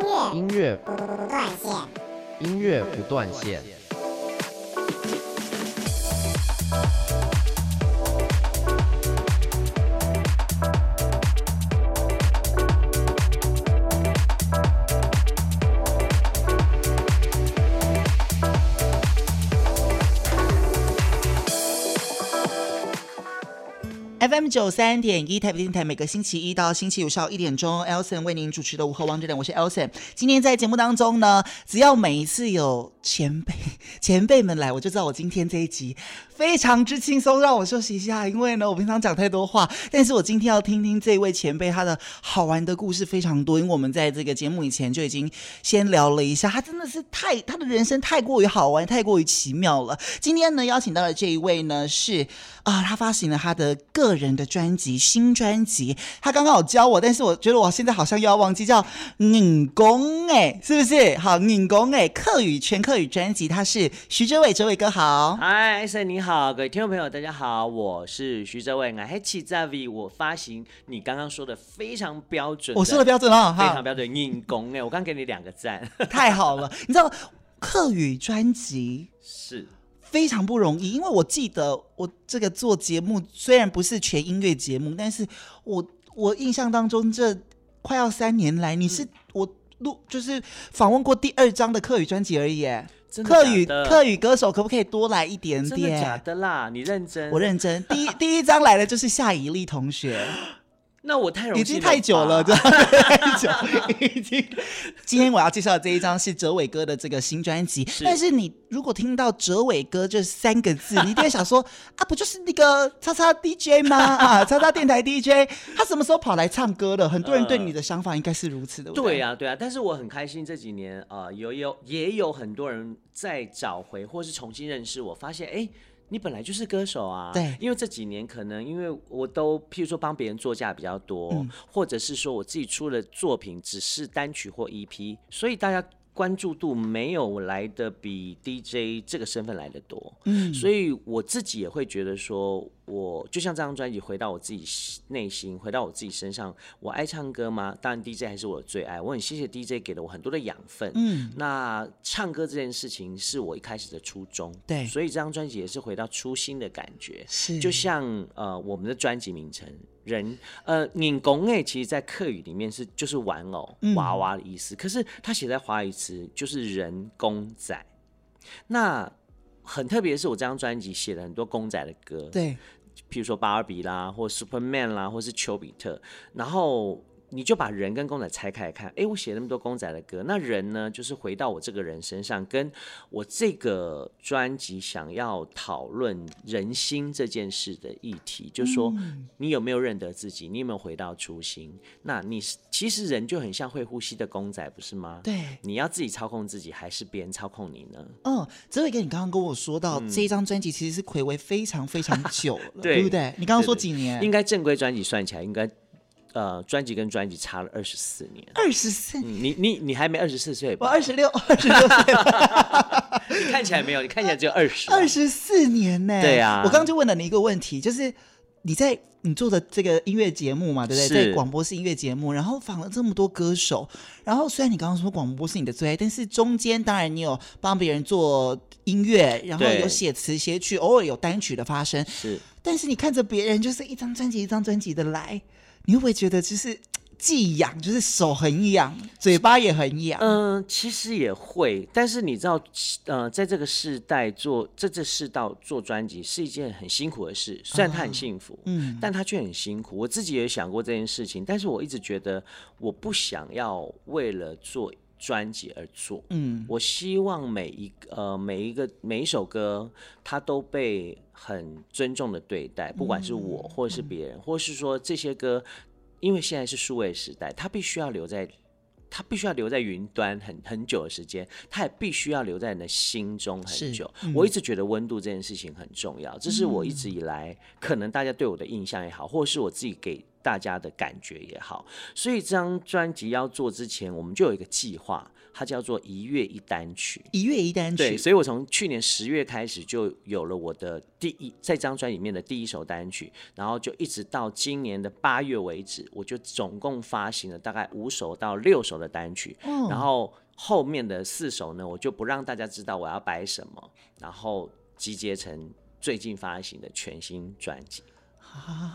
乐音乐不断线，音乐不断线。九三点一台北电台，每个星期一到星期五下午一点钟，Elson 为您主持的午后王者点，我是 Elson。今天在节目当中呢，只要每一次有前辈前辈们来，我就知道我今天这一集非常之轻松，让我休息一下。因为呢，我平常讲太多话，但是我今天要听听这位前辈他的好玩的故事非常多。因为我们在这个节目以前就已经先聊了一下，他真的是太他的人生太过于好玩，太过于奇妙了。今天呢，邀请到的这一位呢是啊、他发行了他的个人。的专辑，新专辑，他刚刚有教我，但是我觉得我现在好像又要忘记叫拧公哎，是不是？好，拧公哎，客语全客语专辑，他是徐哲伟，哲伟哥好。嗨，艾森你好，各位听众朋友大家好，我是徐哲伟，我还记在 V，我发行你刚刚说的非常标准，我说的标准了，非常标准，硬功哎，我刚给你两个赞，太好了，你知道客语专辑是。非常不容易，因为我记得我这个做节目虽然不是全音乐节目，但是我我印象当中这快要三年来，你是我录就是访问过第二张的客语专辑而已。真的的？客语客语歌手可不可以多来一点点？真的假的啦？你认真？我认真。第一 第一张来的就是夏以丽同学。那我太容易已经太久了，对，太久，已经。今天我要介绍的这一张是哲伟哥的这个新专辑，但是你如果听到哲伟哥这三个字，你一定会想说啊，不就是那个叉叉 DJ 吗？啊，叉叉电台 DJ，他什么时候跑来唱歌了？很多人对你的想法应该是如此的。对呀，对呀。但是我很开心这几年啊、呃，有有也有很多人在找回或是重新认识我，发现哎。诶你本来就是歌手啊，对，因为这几年可能因为我都譬如说帮别人作价比较多，嗯、或者是说我自己出的作品只是单曲或 EP，所以大家。关注度没有来的比 DJ 这个身份来的多，嗯，所以我自己也会觉得说，我就像这张专辑回到我自己内心，回到我自己身上，我爱唱歌吗？当然 DJ 还是我的最爱，我很谢谢 DJ 给了我很多的养分，嗯，那唱歌这件事情是我一开始的初衷，对，所以这张专辑也是回到初心的感觉，是，就像呃我们的专辑名称。人呃，拧公哎，其实，在客语里面是就是玩偶、嗯、娃娃的意思。可是他写在华语词就是人公仔。那很特别的是，我这张专辑写了很多公仔的歌，对，譬如说芭比啦，或 Superman 啦，或是丘比特，然后。你就把人跟公仔拆开来看，哎，我写那么多公仔的歌，那人呢，就是回到我这个人身上，跟我这个专辑想要讨论人心这件事的议题，就是说你有没有认得自己，你有没有回到初心？那你其实人就很像会呼吸的公仔，不是吗？对，你要自己操控自己，还是别人操控你呢？嗯，哲伟哥，你刚刚跟我说到、嗯、这一张专辑其实是睽违非常非常久了，对，对不对？你刚刚说几年？应该正规专辑算起来应该。呃，专辑跟专辑差了二十四年，二十四，你你你还没二十四岁吧？我二十六，二十六岁，你看起来没有，你看起来只有二十，二十四年呢？对呀、啊，我刚刚就问了你一个问题，就是你在你做的这个音乐节目嘛，对不对？在广播是音乐节目，然后访了这么多歌手，然后虽然你刚刚说广播是你的最爱，但是中间当然你有帮别人做音乐，然后有写词写曲，偶尔有单曲的发生，是，但是你看着别人就是一张专辑一张专辑的来。你会不会觉得就是既痒，就是手很痒，嘴巴也很痒？嗯、呃，其实也会，但是你知道，呃，在这个世代做这这世道做专辑是一件很辛苦的事，虽然他很幸福，嗯，但他却很辛苦。我自己也想过这件事情，但是我一直觉得我不想要为了做专辑而做，嗯，我希望每一个呃每一个每一首歌，它都被很尊重的对待，不管是我或者是别人，嗯、或是说这些歌，因为现在是数位时代，它必须要留在，它必须要留在云端很很久的时间，它也必须要留在你的心中很久。嗯、我一直觉得温度这件事情很重要，这是我一直以来可能大家对我的印象也好，或是我自己给。大家的感觉也好。所以这张专辑要做之前，我们就有一个计划，它叫做一月一单曲。一月一单曲。对，所以我从去年十月开始就有了我的第一这张专辑里面的第一首单曲，然后就一直到今年的八月为止，我就总共发行了大概五首到六首的单曲，哦、然后。后面的四首呢，我就不让大家知道我要摆什么，然后集结成最近发行的全新专辑。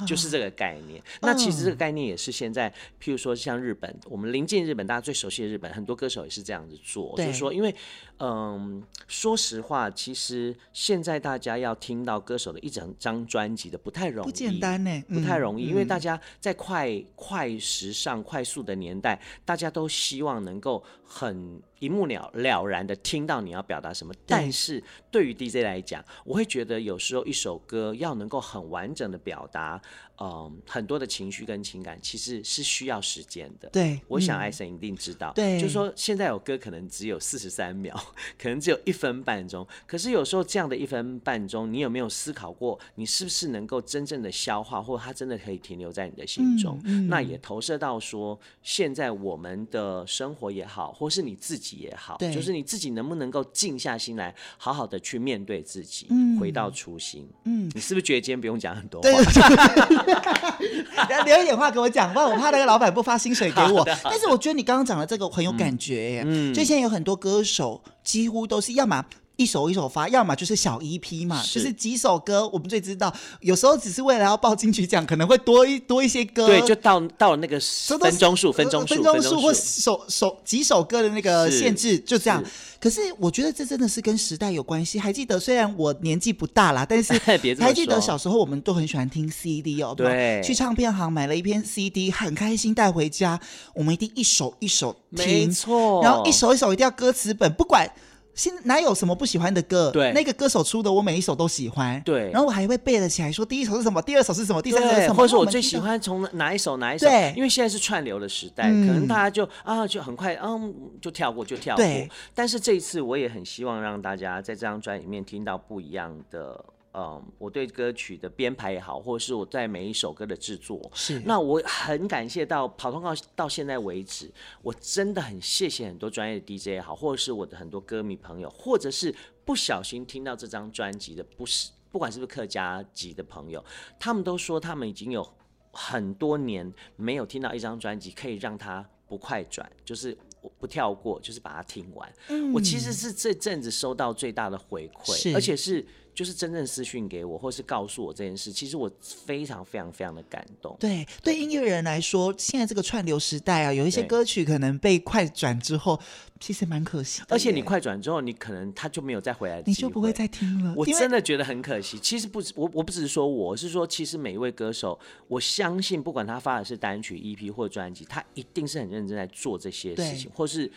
就是这个概念。那其实这个概念也是现在，譬如说像日本，我们临近日本，大家最熟悉的日本，很多歌手也是这样子做。就是说，因为，嗯，说实话，其实现在大家要听到歌手的一整张专辑的不太容易，不简单呢，不太容易，因为大家在快快时尚、快速的年代，大家都希望能够很一目了了然的听到你要表达什么。但是对于 DJ 来讲，我会觉得有时候一首歌要能够很完整的表达。嗯，很多的情绪跟情感其实是需要时间的。对，我想艾森一定知道。对，就是说现在有歌可能只有四十三秒，可能只有一分半钟。可是有时候这样的一分半钟，你有没有思考过，你是不是能够真正的消化，或者它真的可以停留在你的心中？嗯嗯、那也投射到说，现在我们的生活也好，或是你自己也好，就是你自己能不能够静下心来，好好的去面对自己，嗯、回到初心。嗯，你是不是觉得今天不用讲很多话？对 留一点话给我讲，不然我怕那个老板不发薪水给我。但是我觉得你刚刚讲的这个很有感觉耶，嗯，就现在有很多歌手几乎都是要么一首一首发，要么就是小 EP 嘛，是就是几首歌。我们最知道，有时候只是为了要报金曲奖，可能会多一多一些歌，对，就到到了那个分钟数、分钟数、分钟数或首首几首歌的那个限制，就这样。可是我觉得这真的是跟时代有关系。还记得，虽然我年纪不大啦，但是 还记得小时候我们都很喜欢听 CD 哦，对，去唱片行买了一片 CD，很开心带回家，我们一定一首一首听，没错，然后一首一首一定要歌词本，不管。现在哪有什么不喜欢的歌？对，那个歌手出的，我每一首都喜欢。对，然后我还会背了起来，说第一首是什么，第二首是什么，第三首是什么，或者说我最喜欢从哪一首哪一首。对，因为现在是串流的时代，嗯、可能大家就啊就很快嗯就跳过就跳过。对，但是这一次我也很希望让大家在这张专辑里面听到不一样的。嗯，我对歌曲的编排也好，或者是我在每一首歌的制作，是那我很感谢到跑通告到现在为止，我真的很谢谢很多专业的 DJ 也好，或者是我的很多歌迷朋友，或者是不小心听到这张专辑的，不是不管是不是客家籍的朋友，他们都说他们已经有很多年没有听到一张专辑可以让他不快转，就是我不跳过，就是把它听完。嗯，我其实是这阵子收到最大的回馈，而且是。就是真正私讯给我，或是告诉我这件事，其实我非常非常非常的感动。对，对音乐人来说，现在这个串流时代啊，有一些歌曲可能被快转之后，其实蛮可惜。而且你快转之后，你可能他就没有再回来，你就不会再听了。我真的觉得很可惜。其实不止我，我不只是说我，是说其实每一位歌手，我相信不管他发的是单曲、EP 或专辑，他一定是很认真在做这些事情，或是。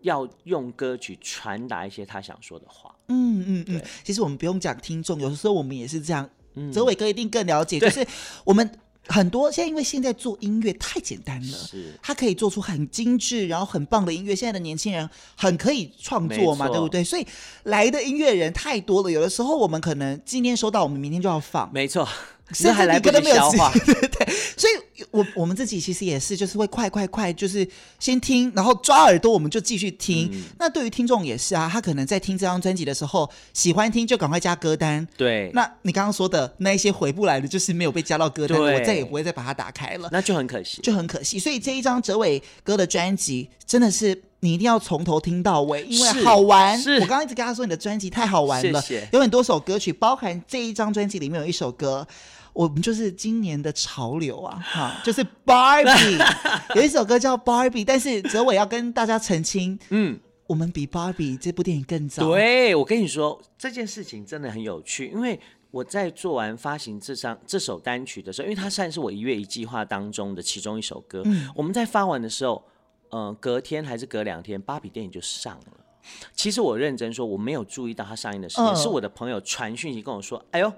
要用歌曲传达一些他想说的话。嗯嗯嗯，其实我们不用讲听众，有的时候我们也是这样。嗯，哲伟哥一定更了解，就是我们很多现在因为现在做音乐太简单了，是，他可以做出很精致然后很棒的音乐。现在的年轻人很可以创作嘛，对不对？所以来的音乐人太多了，有的时候我们可能今天收到，我们明天就要放。没错。甚至你根本没有消化，对对对，所以我我们自己其实也是，就是会快快快，就是先听，然后抓耳朵，我们就继续听。嗯、那对于听众也是啊，他可能在听这张专辑的时候，喜欢听就赶快加歌单。对，那你刚刚说的那一些回不来的，就是没有被加到歌单，我再也不会再把它打开了，那就很可惜，就很可惜。所以这一张哲伟哥的专辑真的是你一定要从头听到尾，因为好玩。是，我刚刚一直跟他说你的专辑太好玩了，谢谢。有很多首歌曲，包含这一张专辑里面有一首歌。我们就是今年的潮流啊，哈，就是 Barbie，有一首歌叫 Barbie，但是哲伟要跟大家澄清，嗯，我们比 Barbie 这部电影更早。对，我跟你说这件事情真的很有趣，因为我在做完发行这张这首单曲的时候，因为它算是我一月一计划当中的其中一首歌，嗯，我们在发完的时候，呃，隔天还是隔两天，芭比电影就上了。其实我认真说，我没有注意到它上映的时间，呃、是我的朋友传讯息跟我说，哎呦。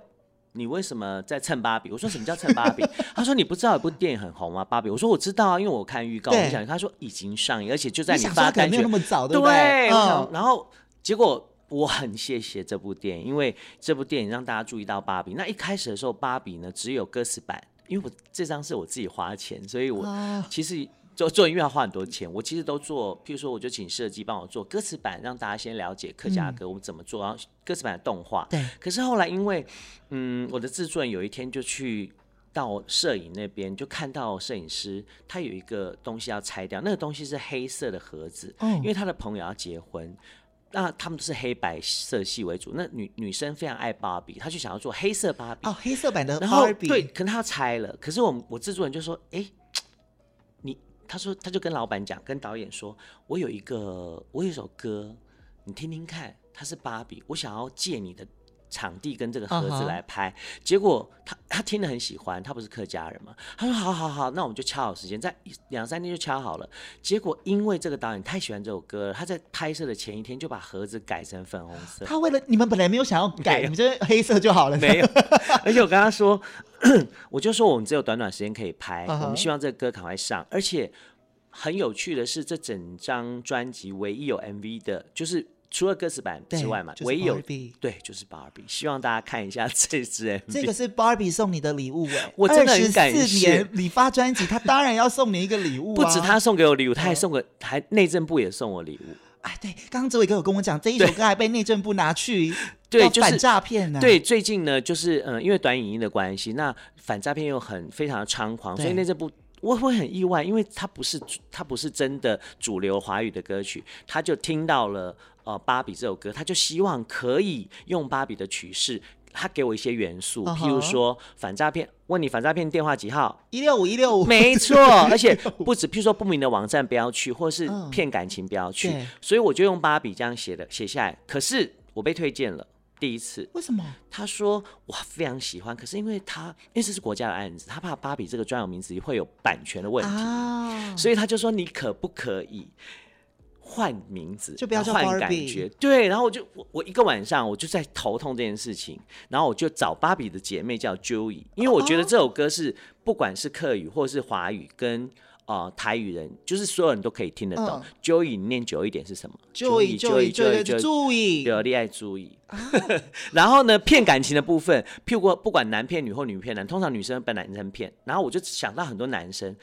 你为什么在蹭芭比？我说什么叫蹭芭比？他说你不知道有部电影很红吗？芭比。我说我知道啊，因为我看预告。我想他说已经上映，而且就在你发单曲那么早，对不对？然后结果我很谢谢这部电影，因为这部电影让大家注意到芭比。那一开始的时候，芭比呢只有歌词版因为我这张是我自己花钱，所以我啊其实做做音乐要花很多钱。我其实都做，譬如说，我就请设计帮我做歌词版，让大家先了解客家歌我们怎么做，然后歌词版的动画。对。可是后来因为，嗯，我的制作人有一天就去到摄影那边，就看到摄影师他有一个东西要拆掉，那个东西是黑色的盒子，哦因为他的朋友要结婚。那他们都是黑白色系为主，那女女生非常爱芭比，她就想要做黑色芭比哦，黑色版的芭比，对，可能她要拆了，可是我我制作人就说，哎，你，他说他就跟老板讲，跟导演说，我有一个我有一首歌，你听听看，它是芭比，我想要借你的。场地跟这个盒子来拍，uh huh. 结果他他听得很喜欢，他不是客家人嘛？他说好好好，那我们就掐好时间，在两三天就掐好了。结果因为这个导演太喜欢这首歌了，他在拍摄的前一天就把盒子改成粉红色。他为了你们本来没有想要改，你们就黑色就好了。没有，而且我跟他说，我就说我们只有短短时间可以拍，uh huh. 我们希望这个歌赶快上。而且很有趣的是，这整张专辑唯一有 MV 的，就是。除了歌词版之外嘛，就是、唯一有对就是芭比，希望大家看一下这支 MV。这个是芭比送你的礼物哎，我真的很感谢。你发专辑，他当然要送你一个礼物、啊。不止他送给我礼物，他还送个，还内政部也送我礼物。哎，对，刚刚哲伟哥有跟我讲，这一首歌还被内政部拿去对，就是反诈骗呢。对，最近呢，就是嗯，因为短影音的关系，那反诈骗又很非常的猖狂，所以内政部。我会很意外，因为他不是他不是真的主流华语的歌曲，他就听到了呃《芭比》这首歌，他就希望可以用《芭比》的曲式，他给我一些元素，譬如说反诈骗，问你反诈骗电话几号？一六五一六五，没错，而且不止，譬如说不明的网站不要去，或是骗感情不要去，嗯、所以我就用《芭比》这样写的写下来，可是我被推荐了。第一次，为什么？他说我，非常喜欢，可是因为他因为这是国家的案子，他怕芭比这个专有名词会有版权的问题，啊、所以他就说你可不可以换名字，就不要换感觉。对，然后我就我我一个晚上我就在头痛这件事情，然后我就找芭比的姐妹叫 Joey，因为我觉得这首歌是不管是客语或是华语跟。呃，台语人就是所有人都可以听得懂。Joey 念久一点是什么？Joey，Joey，Joey，注意，对，恋爱注意。然后呢，骗感情的部分，譬如说不管男骗女或女骗男，通常女生被男生骗。然后我就想到很多男生，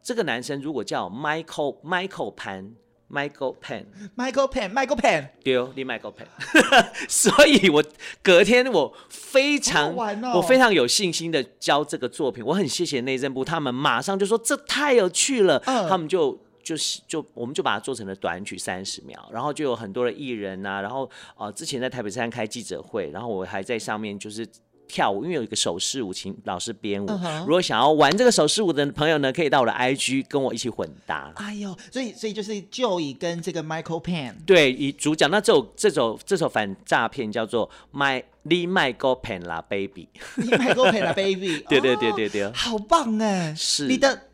这个男生如果叫 Michael Michael 潘。Michael Pan，Michael Pan，Michael Pan，对，你 Michael Pan，所以我隔天我非常，我非常有信心的教这个作品，我很谢谢内政部，他们马上就说这太有趣了，他们就就是就我们就把它做成了短曲三十秒，然后就有很多的艺人啊，然后呃之前在台北山开记者会，然后我还在上面就是。跳舞，因为有一个手势舞，请老师编舞。Uh huh. 如果想要玩这个手势舞的朋友呢，可以到我的 IG 跟我一起混搭。哎呦，所以所以就是 Joey 跟这个 Michael Pan 对，以主讲。那这首这首这首反诈骗叫做 My Lee Michael Pan 啦，Baby，Lee Michael Pan 啦，Baby。对对对对对，好棒哎！是你的。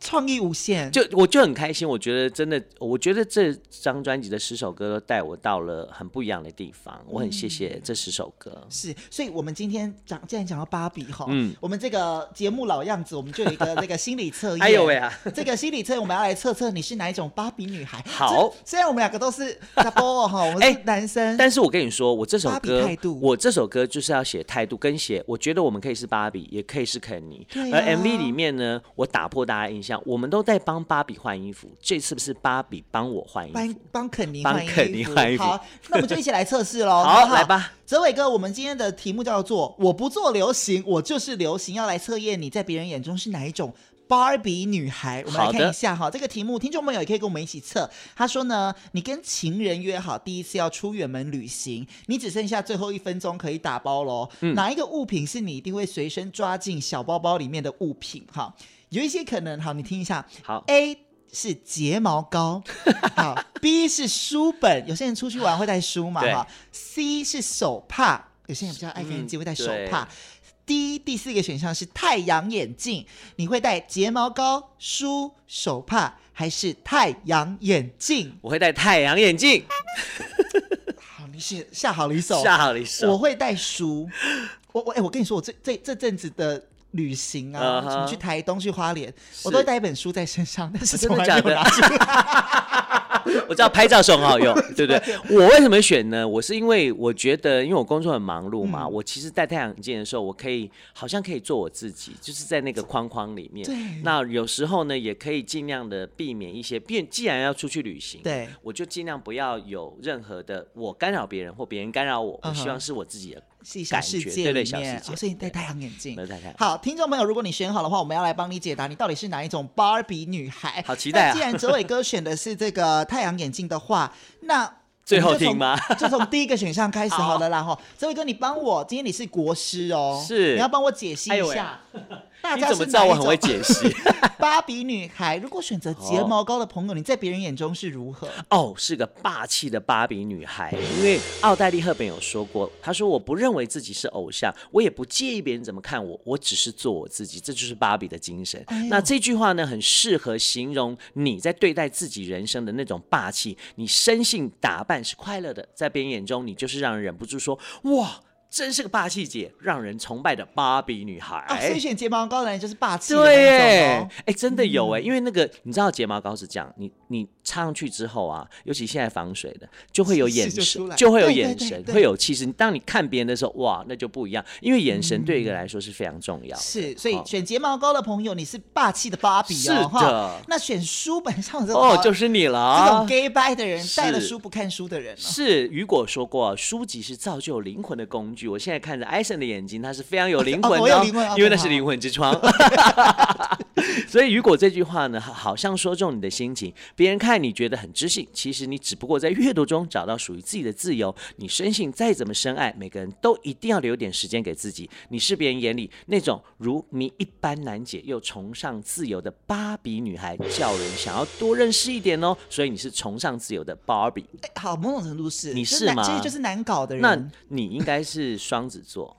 创意无限，就我就很开心。我觉得真的，我觉得这张专辑的十首歌都带我到了很不一样的地方。我很谢谢这十首歌。嗯、是，所以我们今天讲，既然讲到芭比哈，嗯，我们这个节目老样子，我们就有一个那个心理测验。哎呦喂啊！这个心理测验，我们要来测测你是哪一种芭比女孩。好，虽然我们两个都是大波哈，我们 是男生，欸，但是我跟你说，我这首歌，态度，我这首歌就是要写态度跟写，我觉得我们可以是芭比，也可以是肯尼。对啊，而 MV 里面呢，我打破大家印象，我们都在。帮芭比换衣服，这次不是芭比帮我换衣服，帮帮肯尼帮肯尼换衣服。好，那我们就一起来测试喽。好，好来吧，泽伟哥，我们今天的题目叫做“我不做流行，我就是流行”，要来测验你在别人眼中是哪一种芭比女孩。我们来看一下哈，这个题目，听众朋友也可以跟我们一起测。他说呢，你跟情人约好第一次要出远门旅行，你只剩下最后一分钟可以打包喽。嗯、哪一个物品是你一定会随身抓进小包包里面的物品？哈。有一些可能，好，你听一下。好，A 是睫毛膏，好，B 是书本，有些人出去玩会带书嘛，哈。C 是手帕，有些人比较爱干净会带手帕。嗯、D 第四个选项是太阳眼镜，你会戴睫毛膏、书、手帕还是太阳眼镜？我会戴太阳眼镜。好，你写下好离手，下好离手。我会带书。我我哎，我跟你说，我这这这阵子的。旅行啊，什么去台东、去花莲，我都会带一本书在身上，但是 从来没有拿出来。我知道拍照时候很好用，对不对？我为什么选呢？我是因为我觉得，因为我工作很忙碌嘛，嗯、我其实戴太阳镜的时候，我可以好像可以做我自己，就是在那个框框里面。对。那有时候呢，也可以尽量的避免一些变。既然要出去旅行，对，我就尽量不要有任何的我干扰别人或别人干扰我。Uh. 我希望是我自己的。小世界对对，小世界，所以你戴太阳眼镜。好，听众朋友，如果你选好的话，我们要来帮你解答，你到底是哪一种芭比女孩？好期待啊！既然哲伟哥选的是这个太阳眼镜的话，那最后听吗？就从第一个选项开始好了啦。哈，哲伟哥，你帮我，今天你是国师哦，是，你要帮我解析一下。大家怎么知道我很会解析？芭比女孩，如果选择睫毛膏的朋友，你在别人眼中是如何？哦，是个霸气的芭比女孩。因为奥黛丽·赫本有说过，她说：“我不认为自己是偶像，我也不介意别人怎么看我，我只是做我自己。”这就是芭比的精神。哎、那这句话呢，很适合形容你在对待自己人生的那种霸气。你生性打扮是快乐的，在别人眼中，你就是让人忍不住说：“哇。”真是个霸气姐，让人崇拜的芭比女孩。啊，所以选睫毛膏的人就是霸气。对，哎、欸，真的有哎，嗯、因为那个你知道睫毛膏是这样，你你插上去之后啊，尤其现在防水的，就会有眼神，就，就会有眼神，会有气势。当你看别人的时候，哇，那就不一样，因为眼神对一个来说是非常重要、嗯。是，所以选睫毛膏的朋友，你是霸气的芭比哦。是的。那选书本上的哦，就是你了。这种 gay bye 的人，带了书不看书的人。是，雨果说过，书籍是造就灵魂的工具。我现在看着艾森的眼睛，他是非常有灵魂的，哦哦、因为那是灵魂之窗。所以，雨果这句话呢，好像说中你的心情，别人看你觉得很知性，其实你只不过在阅读中找到属于自己的自由。你深信再怎么深爱，每个人都一定要留点时间给自己。你是别人眼里那种如谜一般难解又崇尚自由的芭比女孩，叫人想要多认识一点哦。所以你是崇尚自由的芭比。哎，好，某种程度是你是吗？其实就是难搞的人。那你应该是双子座。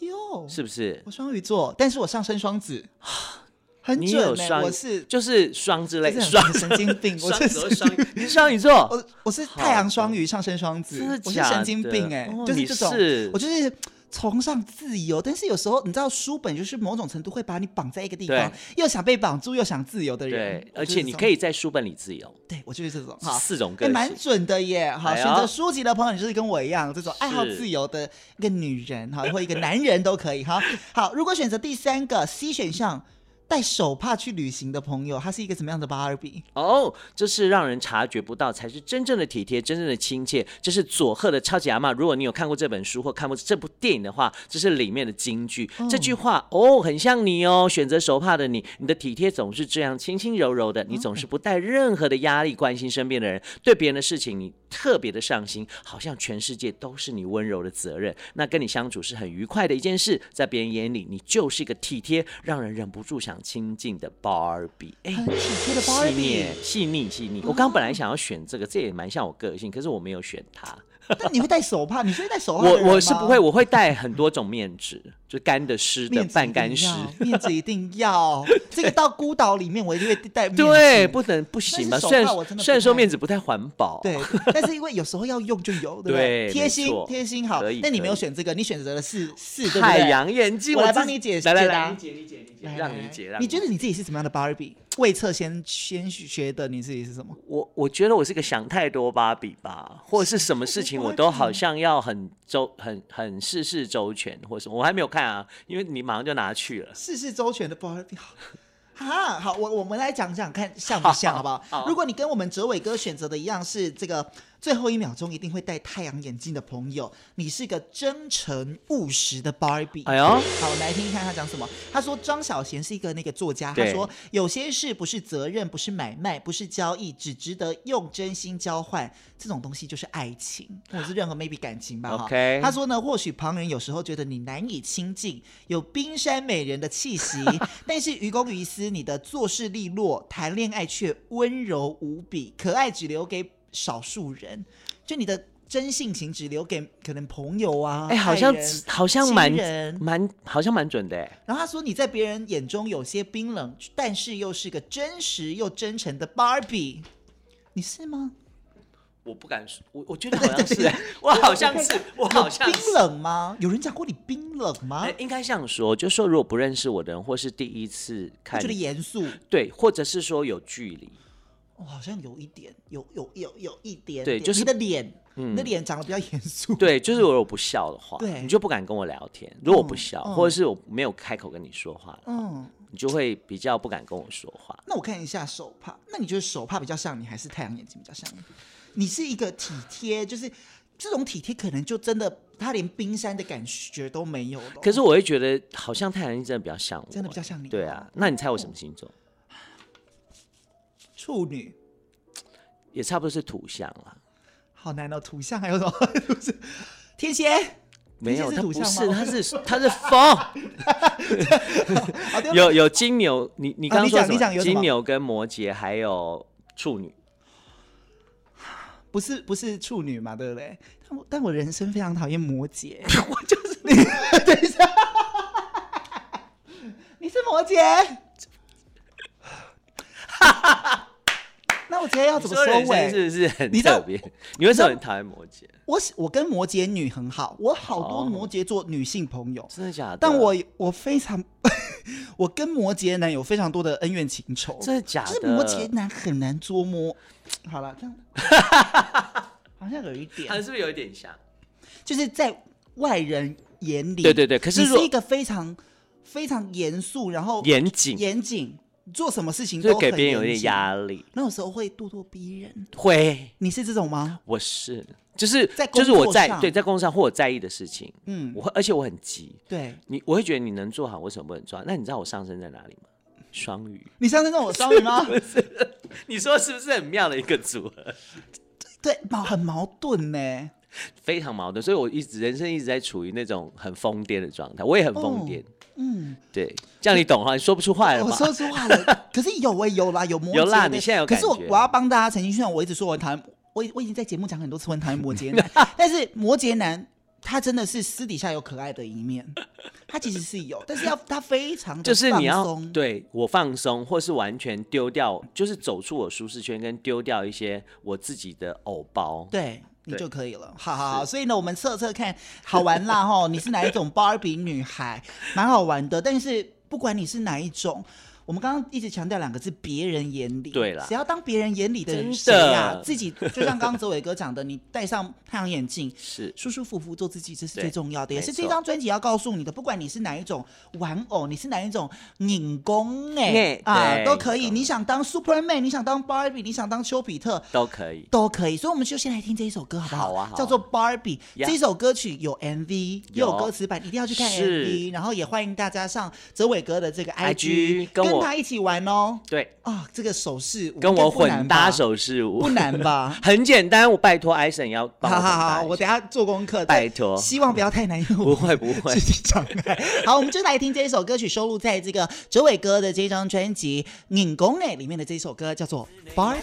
哟，是不是？我双鱼座，但是我上升双子。很准呢，我是就是双之类，双神经病，我是双，你是双鱼座，我我是太阳双鱼上升双子，我是神经病哎，就是这种，我就是崇尚自由，但是有时候你知道书本就是某种程度会把你绑在一个地方，又想被绑住又想自由的人，对，而且你可以在书本里自由，对我就是这种，四种个性，蛮准的耶，好，选择书籍的朋友，你就是跟我一样这种爱好自由的一个女人哈，或一个男人都可以哈，好，如果选择第三个 C 选项。带手帕去旅行的朋友，他是一个什么样的芭比？哦，这是让人察觉不到，才是真正的体贴，真正的亲切。这是佐贺的超级阿嬷。如果你有看过这本书或看过这部电影的话，这是里面的金句。哦、这句话哦，很像你哦。选择手帕的你，你的体贴总是这样轻轻柔柔的，你总是不带任何的压力关心身边的人，对别人的事情你特别的上心，好像全世界都是你温柔的责任。那跟你相处是很愉快的一件事，在别人眼里，你就是一个体贴，让人忍不住想。亲近的芭比，哎，体贴的芭比，细腻细腻。我刚本来想要选这个，这也蛮像我个性，可是我没有选它。但你会戴手帕？你是会戴手帕？我我是不会，我会戴很多种面纸，就干的、湿的、半干湿。面子一定要，这个到孤岛里面我一定会带。对，不能不行嘛。虽然虽然说面子不太环保，对，但是因为有时候要用就有，对不对？贴心贴心好。那你没有选这个，你选择的是是太阳眼镜。我来帮你解释。来来来，你解你解你解，让你解。你觉得你自己是什么样的芭比？未测先先学的你自己是什么？我我觉得我是个想太多芭比吧，或者是什么事情 我都好像要很周很很事事周全，或者什么我还没有看啊，因为你马上就拿去了。事事周全的芭比，哈，好，我我们来讲讲看像不像，好不好？好，如果你跟我们哲伟哥选择的一样是这个。最后一秒钟一定会戴太阳眼镜的朋友，你是个真诚务实的芭比。哎呦，好，我们来听听看他讲什么。他说张小娴是一个那个作家，他说有些事不是责任，不是买卖，不是交易，只值得用真心交换。这种东西就是爱情，或者是任何 maybe 感情吧。OK，他说呢，或许旁人有时候觉得你难以亲近，有冰山美人的气息，但是于公于私，你的做事利落，谈恋爱却温柔无比，可爱只留给。少数人，就你的真性情只留给可能朋友啊，哎、欸，好像人好像蛮人蛮好像蛮准的。然后他说你在别人眼中有些冰冷，但是又是个真实又真诚的 Barbie，，你是吗？我不敢说，我我觉得好像是，我好像是，我好像是冰冷吗？有人讲过你冰冷吗？欸、应该这样说，就是说如果不认识我的人，或是第一次看，觉得严肃，对，或者是说有距离。我好像有一点，有有有有一点点，对，就是你的脸，你的脸长得比较严肃。对，就是我如果不笑的话，对，你就不敢跟我聊天。如果我不笑，或者是我没有开口跟你说话，嗯，你就会比较不敢跟我说话。那我看一下手帕，那你觉得手帕比较像你，还是太阳眼镜比较像你？你是一个体贴，就是这种体贴，可能就真的他连冰山的感觉都没有了。可是我会觉得，好像太阳眼镜真的比较像我，真的比较像你。对啊，那你猜我什么星座？处女，也差不多是土象了。好难哦，土象还有什么？天蝎没有，他不是，他是它是风。有有金牛，你你刚刚说什么？金牛跟摩羯还有处女。不是不是处女嘛，对不对？但我但我人生非常讨厌摩羯，我就是你。等一下，你是摩羯？那我今天要怎么收尾？是不是很特别？你为什么很讨厌摩羯？我我跟摩羯女很好，我好多摩羯座女性朋友，真的假的？但我我非常，我跟摩羯男有非常多的恩怨情仇，真的假的？就是摩羯男很难捉摸。好了，这样 好像有一点，他是不是有一点像？就是在外人眼里，对对对，可是你是一个非常非常严肃，然后严谨严谨。做什么事情都给别人有点压力，那有时候会咄咄逼人。会，你是这种吗？我是，就是在就是我在对在工作上或我在意的事情，嗯，我会而且我很急。对你，我会觉得你能做好，为什么不能做好？那你知道我上升在哪里吗？双鱼。你上升在我双鱼吗？你说是不是很妙的一个组合？对，矛很矛盾呢，非常矛盾。所以我一直人生一直在处于那种很疯癫的状态，我也很疯癫。嗯，对，这样你懂哈？你说不出话了吗？我说出话了，可是有哎，有啦，有摩羯。有啦，你现在有。可是我我要帮大家澄清，虽然我一直说我很讨厌，我我已经在节目讲很多次我很讨厌摩羯男，但是摩羯男他真的是私底下有可爱的一面，他其实是有，但是要他非常就是你要对我放松，或是完全丢掉，就是走出我舒适圈，跟丢掉一些我自己的偶包。对。你就可以了，好好好，所以呢，我们测测看，好玩啦 哈！你是哪一种芭比女孩，蛮好玩的。但是不管你是哪一种。我们刚刚一直强调两个字，别人眼里。对了，只要当别人眼里的人谁呀？自己就像刚刚泽伟哥讲的，你戴上太阳眼镜，是舒舒服服做自己，这是最重要的，也是这张专辑要告诉你的。不管你是哪一种玩偶，你是哪一种拧工哎啊，都可以。你想当 Superman，你想当 Barbie，你想当丘比特，都可以，都可以。所以我们就先来听这一首歌，好不好？好啊，叫做 Barbie。这首歌曲有 MV，又有歌词版，一定要去看 MV。然后也欢迎大家上泽伟哥的这个 IG 跟我。他一起玩哦，对啊，这个手势跟我混搭手势舞不难吧？很简单，我拜托艾森要帮我。好好好，我等下做功课，拜托，希望不要太难，不会不会，自己障碍。好，我们就来听这一首歌曲，收录在这个哲伟哥的这张专辑《拧工》哎里面的这一首歌叫做《Barbie》。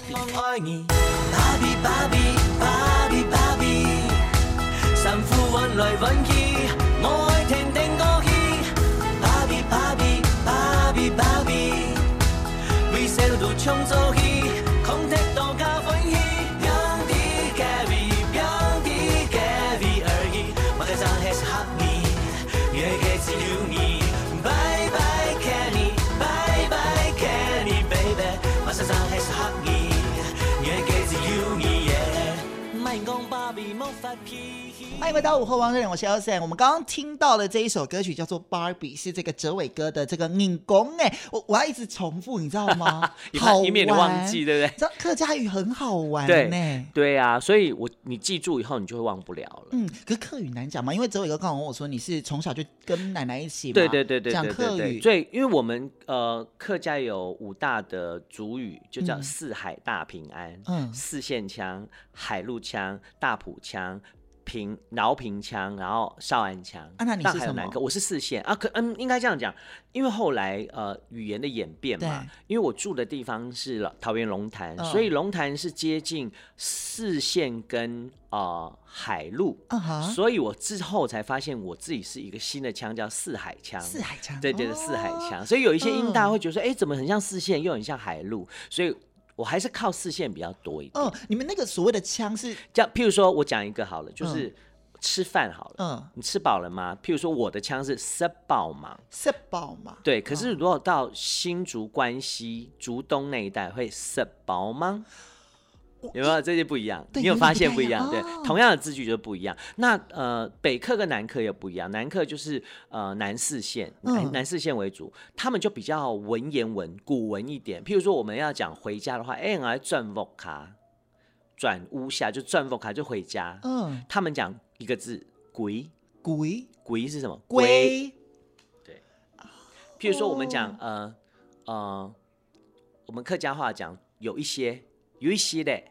Tá à. 欢迎回到午后王者，我是 Elson。我们刚刚听到的这一首歌曲叫做《Barbie》，是这个哲伟哥的这个拧工哎，我我要一直重复，你知道吗？好，以免你忘记，对不对？这客家语很好玩呢。对啊，所以我你记住以后，你就会忘不了了。嗯，可是客语难讲嘛，因为哲伟哥刚刚跟我说你是从小就跟奶奶一起嘛，对对对对，讲客语。对，因为我们呃客家有五大的族语，就叫四海大平安，嗯，四线腔、海陆腔、大埔腔。平饶平腔，然后少安腔，啊，那你是什么？我是四县啊，可嗯，应该这样讲，因为后来呃语言的演变嘛，因为我住的地方是桃园龙潭，哦、所以龙潭是接近四县跟呃海陆，啊、所以我之后才发现我自己是一个新的腔叫四海腔，四海腔，对对的四海腔，哦、所以有一些音大家会觉得说，哎、嗯，怎么很像四县，又很像海陆，所以。我还是靠视线比较多一点。哦，你们那个所谓的枪是叫，譬如说我讲一个好了，就是吃饭好了，嗯，你吃饱了吗？譬如说我的枪是吃饱吗？吃饱嘛。对，可是如果到新竹关西、竹东那一带会吃饱吗？有没有这些不一样？你有发现不一样？对，哦、同样的字句就不一样。那呃，北客跟南客也不一样。南客就是呃南四县，南南四县为主，他们就比较文言文、古文一点。譬如说我们要讲回家的话，哎，我来转屋卡，转屋下就转屋卡就回家。嗯，他们讲一个字鬼”，“鬼”，“鬼是什么？归。对。譬如说我们讲呃呃，我们客家话讲有一些。有一些的，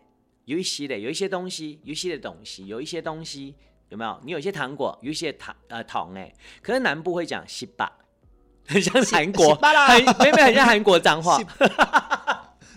有一些的，有一些东西，有一些的东西，有一些东西，有没有？你有一些糖果，有一些糖呃糖哎，可是南部会讲西巴，很像韩国，很没没很像韩国脏话。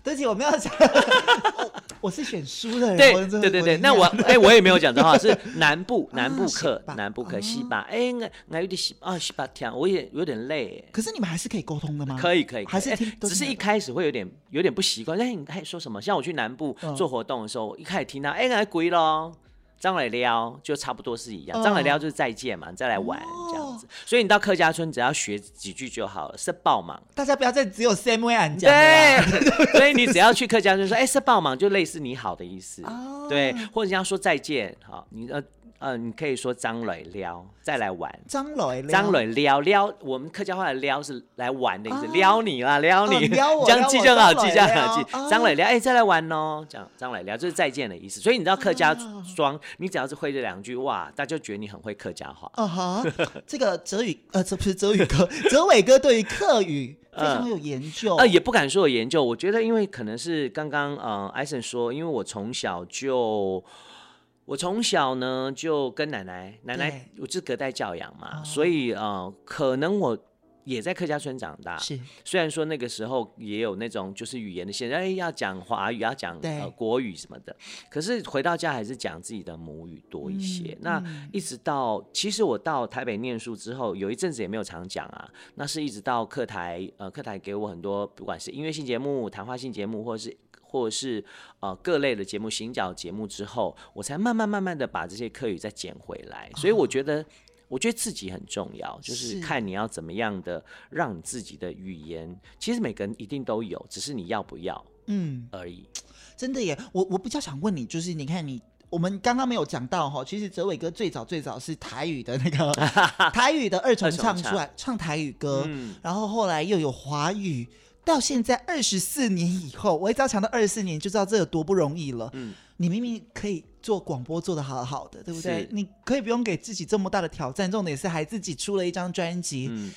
对不起，我没有讲。我是选书的人，对对对对，那我哎，我也没有讲这话，是南部 南部客，南部客西巴，哎，我我有点西啊西巴天，我也有点累。可是你们还是可以沟通的吗？可以可以，还是听，只是一开始会有点有点不习惯。哎，你还说什么？像我去南部做活动的时候，一开始听到哎，来归咯。张磊撩就差不多是一样，张磊撩就是再见嘛，再来玩这样子。所以你到客家村只要学几句就好了，是爆忙。大家不要再只有 Sam 为俺讲。对，所以你只要去客家村说，哎，是爆忙就类似你好的意思。对，或者你要说再见，好，你呃。呃，你可以说张磊撩再来玩，张磊撩张磊撩撩，我们客家话的撩是来玩的意思，撩你啦，撩你，撩我，这样记就好，记这样好记。张磊撩，哎，再来玩哦，这样张磊撩就是再见的意思。所以你知道客家庄，你只要是会这两句，哇，大家就觉得你很会客家话。啊哈，这个哲宇，呃，这不是哲宇哥，哲伟哥对于客语非常有研究。呃，也不敢说有研究，我觉得因为可能是刚刚呃艾森说，因为我从小就。我从小呢就跟奶奶，奶奶我是隔代教养嘛，所以呃，可能我也在客家村长大。是，虽然说那个时候也有那种就是语言的限制，哎，要讲华语，要讲呃国语什么的，可是回到家还是讲自己的母语多一些。那一直到其实我到台北念书之后，有一阵子也没有常讲啊，那是一直到客台，呃，客台给我很多不管是音乐性节目、谈话性节目，或者是。或者是呃各类的节目、行脚节目之后，我才慢慢慢慢的把这些课语再捡回来。所以我觉得，我觉得自己很重要，就是看你要怎么样的让你自己的语言，其实每个人一定都有，只是你要不要，嗯而已。真的耶，我我比较想问你，就是你看你，我们刚刚没有讲到哈，其实哲伟哥最早最早是台语的那个 台语的二重唱出来唱台语歌，嗯、然后后来又有华语。到现在二十四年以后，我一直要强调二十四年，就知道这有多不容易了。嗯，你明明可以做广播做得好好的，对不对？你可以不用给自己这么大的挑战，重点是还自己出了一张专辑，嗯，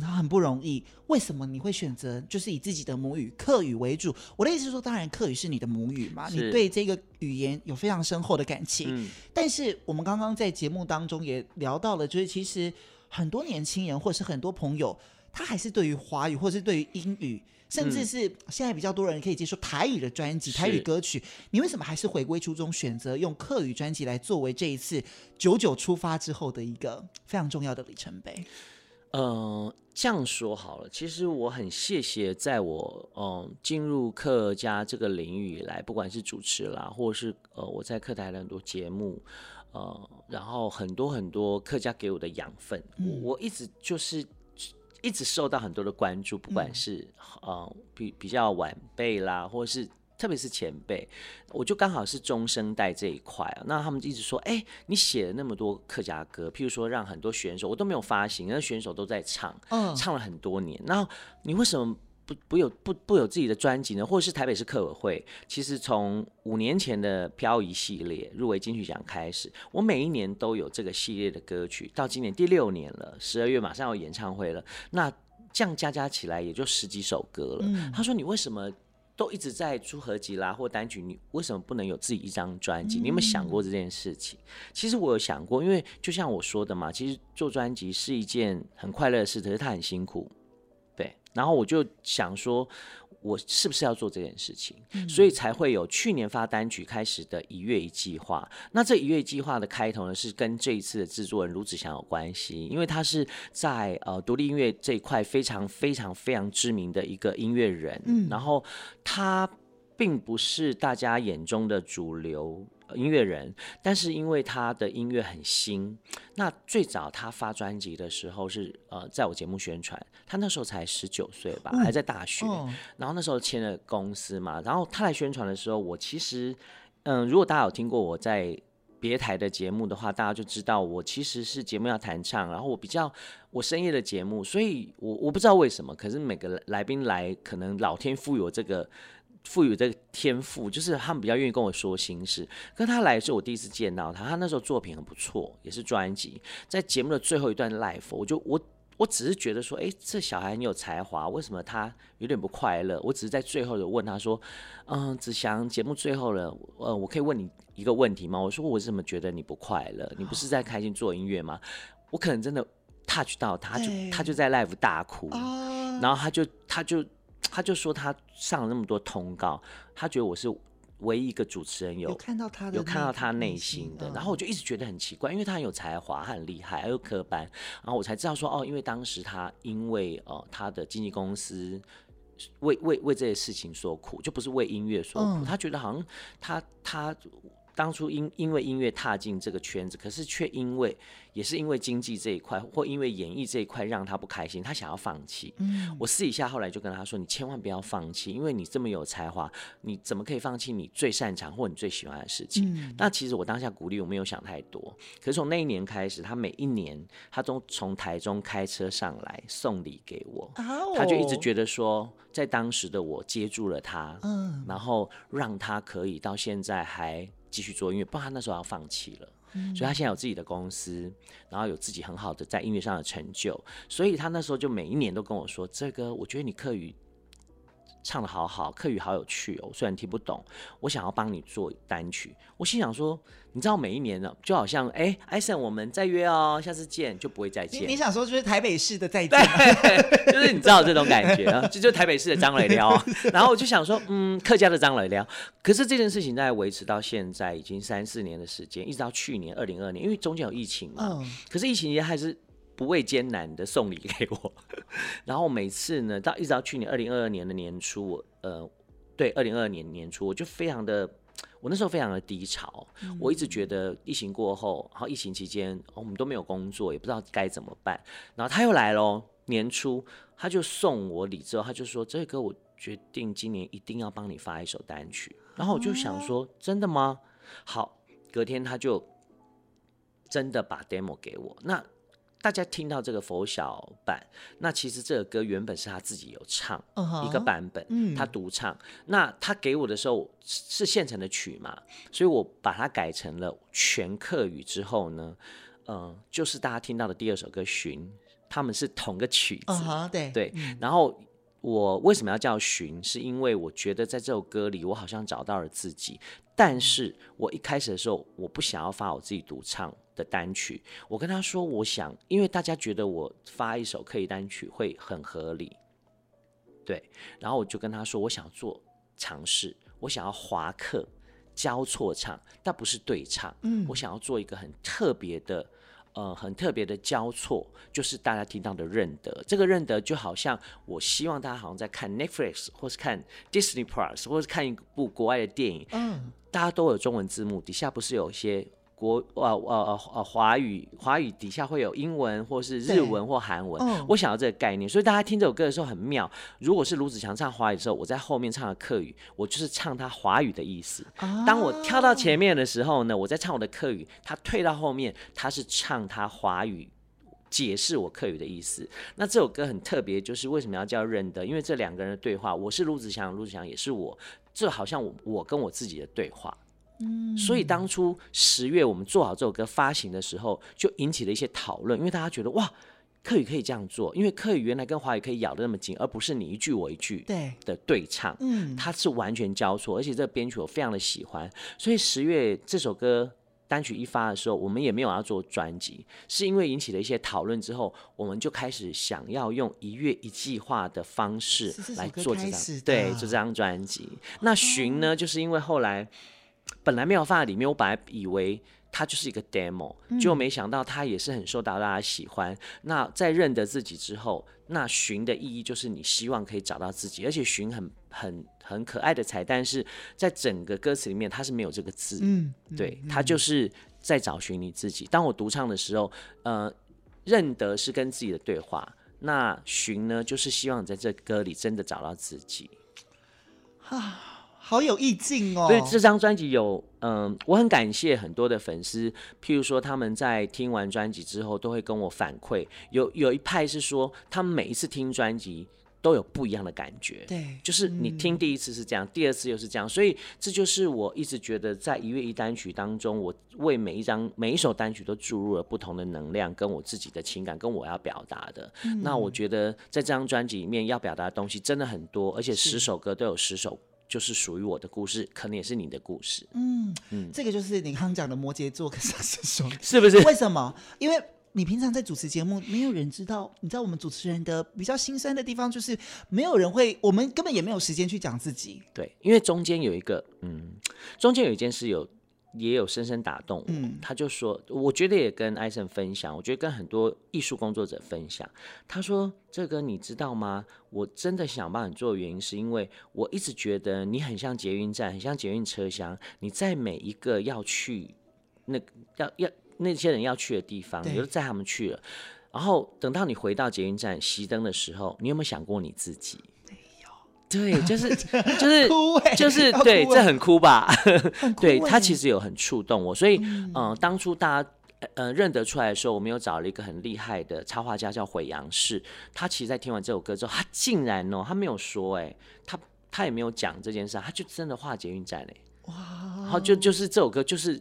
然后很不容易。为什么你会选择就是以自己的母语客语为主？我的意思是说，当然客语是你的母语嘛，你对这个语言有非常深厚的感情。嗯，但是我们刚刚在节目当中也聊到了，就是其实很多年轻人或是很多朋友。他还是对于华语，或是对于英语，甚至是现在比较多人可以接受台语的专辑、嗯、台语歌曲。你为什么还是回归初衷，选择用客语专辑来作为这一次九九出发之后的一个非常重要的里程碑？呃，这样说好了，其实我很谢谢，在我嗯进入客家这个领域以来，不管是主持啦，或者是呃我在客台的很多节目，呃，然后很多很多客家给我的养分，我一直就是。一直受到很多的关注，不管是、嗯、呃比比较晚辈啦，或者是特别是前辈，我就刚好是中生代这一块啊。那他们一直说，哎、欸，你写了那么多客家歌，譬如说让很多选手我都没有发行，那选手都在唱，嗯、唱了很多年，那你为什么？不不有不不有自己的专辑呢，或者是台北市客委会，其实从五年前的漂移系列入围金曲奖开始，我每一年都有这个系列的歌曲，到今年第六年了，十二月马上要演唱会了，那这样加加起来也就十几首歌了。嗯、他说你为什么都一直在出合集啦或单曲，你为什么不能有自己一张专辑？你有没有想过这件事情？嗯、其实我有想过，因为就像我说的嘛，其实做专辑是一件很快乐的事，可是它很辛苦。然后我就想说，我是不是要做这件事情？嗯、所以才会有去年发单曲开始的一月一计划。那这一月一计划的开头呢，是跟这一次的制作人卢子祥有关系，因为他是在呃独立音乐这一块非常非常非常知名的一个音乐人。嗯，然后他并不是大家眼中的主流音乐人，但是因为他的音乐很新，那最早他发专辑的时候是呃，在我节目宣传，他那时候才十九岁吧，还在大学，嗯、然后那时候签了公司嘛，然后他来宣传的时候，我其实嗯、呃，如果大家有听过我在别台的节目的话，大家就知道我其实是节目要弹唱，然后我比较我深夜的节目，所以我我不知道为什么，可是每个来宾来，可能老天赋予我这个。赋予这个天赋，就是他们比较愿意跟我说心事。跟他来的时候，我第一次见到他，他那时候作品很不错，也是专辑。在节目的最后一段 live，我就我我只是觉得说，哎，这小孩很有才华，为什么他有点不快乐？我只是在最后的问他说，嗯，子祥，节目最后了，呃，我可以问你一个问题吗？我说我怎么觉得你不快乐？你不是在开心做音乐吗？我可能真的 touch 到他，就他就在 live 大哭，然后他就他就。他就说他上了那么多通告，他觉得我是唯一一个主持人有，看到他的有看到他内心的，然后我就一直觉得很奇怪，因为他很有才华，他很厉害，还有科班，然后我才知道说哦，因为当时他因为呃他的经纪公司为为为这些事情所苦，就不是为音乐所苦，嗯、他觉得好像他他当初因因为音乐踏进这个圈子，可是却因为。也是因为经济这一块，或因为演艺这一块让他不开心，他想要放弃。嗯，我私底下后来就跟他说：“你千万不要放弃，因为你这么有才华，你怎么可以放弃你最擅长或你最喜欢的事情？”嗯，那其实我当下鼓励我没有想太多。可是从那一年开始，他每一年他都从台中开车上来送礼给我，他就一直觉得说，在当时的我接住了他，嗯，然后让他可以到现在还继续做音乐，不然他那时候要放弃了。所以他现在有自己的公司，然后有自己很好的在音乐上的成就，所以他那时候就每一年都跟我说：“这个我觉得你课语。”唱得好好，课语好有趣哦。虽然听不懂，我想要帮你做单曲。我心想说，你知道每一年呢，就好像哎，艾森，我们再约哦，下次见就不会再见。你，你想说就是台北市的再见，就是你知道这种感觉啊，就就台北市的张磊撩。然后我就想说，嗯，客家的张磊撩。可是这件事情在维持到现在已经三四年的时间，一直到去年二零二年，因为中间有疫情嘛。嗯。可是疫情也还是。不畏艰难的送礼给我，然后每次呢，到一直到去年二零二二年的年初，我呃，对，二零二二年年初，我就非常的，我那时候非常的低潮，嗯、我一直觉得疫情过后，然后疫情期间我们都没有工作，也不知道该怎么办，然后他又来喽，年初他就送我礼之后，他就说：“这个歌我决定今年一定要帮你发一首单曲。”然后我就想说：“嗯、真的吗？”好，隔天他就真的把 demo 给我，那。大家听到这个佛小版，那其实这个歌原本是他自己有唱一个版本，他独唱。那他给我的时候是现成的曲嘛，所以我把它改成了全客语之后呢，嗯，就是大家听到的第二首歌《寻》，他们是同个曲子，对对。然后我为什么要叫《寻》？是因为我觉得在这首歌里，我好像找到了自己。但是我一开始的时候，我不想要发我自己独唱的单曲。我跟他说，我想，因为大家觉得我发一首客语单曲会很合理，对。然后我就跟他说，我想做尝试，我想要华客交错唱，但不是对唱。嗯，我想要做一个很特别的。呃，很特别的交错，就是大家听到的认得。这个认得就好像我希望大家好像在看 Netflix，或是看 Disney Plus，或是看一部国外的电影，嗯，大家都有中文字幕，底下不是有一些。国呃呃呃华语华语底下会有英文或是日文或韩文，嗯、我想要这个概念，所以大家听这首歌的时候很妙。如果是卢子祥唱华语的时候，我在后面唱的客语，我就是唱他华语的意思。啊、当我跳到前面的时候呢，我在唱我的客语，他退到后面，他是唱他华语解释我客语的意思。那这首歌很特别，就是为什么要叫认得？因为这两个人的对话，我是卢子祥，卢子祥也是我，这好像我我跟我自己的对话。嗯，所以当初十月我们做好这首歌发行的时候，就引起了一些讨论，因为大家觉得哇，客语可以这样做，因为客语原来跟华语可以咬得那么紧，而不是你一句我一句对。的对唱，嗯，它是完全交错，而且这个编曲我非常的喜欢，所以十月这首歌单曲一发的时候，我们也没有要做专辑，是因为引起了一些讨论之后，我们就开始想要用一月一计划的方式来做这张，对，做这张专辑。那寻呢，就是因为后来。本来没有放在里面，我本来以为它就是一个 demo，就没想到它也是很受到大家喜欢。嗯、那在认得自己之后，那寻的意义就是你希望可以找到自己，而且寻很很很可爱的彩蛋是在整个歌词里面，它是没有这个字，嗯，对，他就是在找寻你自己。当我独唱的时候，呃，认得是跟自己的对话，那寻呢，就是希望你在这歌里真的找到自己，啊。好有意境哦！所以这张专辑有，嗯，我很感谢很多的粉丝，譬如说他们在听完专辑之后都会跟我反馈，有有一派是说他们每一次听专辑都有不一样的感觉，对，就是你听第一次是这样，嗯、第二次又是这样，所以这就是我一直觉得在一月一单曲当中，我为每一张每一首单曲都注入了不同的能量，跟我自己的情感，跟我要表达的。嗯、那我觉得在这张专辑里面要表达的东西真的很多，而且十首歌都有十首。就是属于我的故事，可能也是你的故事。嗯嗯，这个就是你刚刚讲的摩羯座跟上升双鱼，是不是？为什么？因为你平常在主持节目，没有人知道。你知道我们主持人的比较心酸的地方，就是没有人会，我们根本也没有时间去讲自己。对，因为中间有一个，嗯，中间有一件事有。也有深深打动我，嗯、他就说，我觉得也跟艾森分享，我觉得跟很多艺术工作者分享。他说：“这个你知道吗？我真的想帮你做的原因，是因为我一直觉得你很像捷运站，很像捷运车厢。你在每一个要去那要要那些人要去的地方，你就载他们去了。然后等到你回到捷运站熄灯的时候，你有没有想过你自己？”对，就是就是就是对，这很哭吧？对，他其实有很触动我，所以嗯、呃，当初大家呃认得出来的时候，我们又找了一个很厉害的插画家叫毁阳氏，他其实，在听完这首歌之后，他竟然哦，他没有说哎，他他也没有讲这件事，他就真的画捷运站哎，哇，然后就就是这首歌就是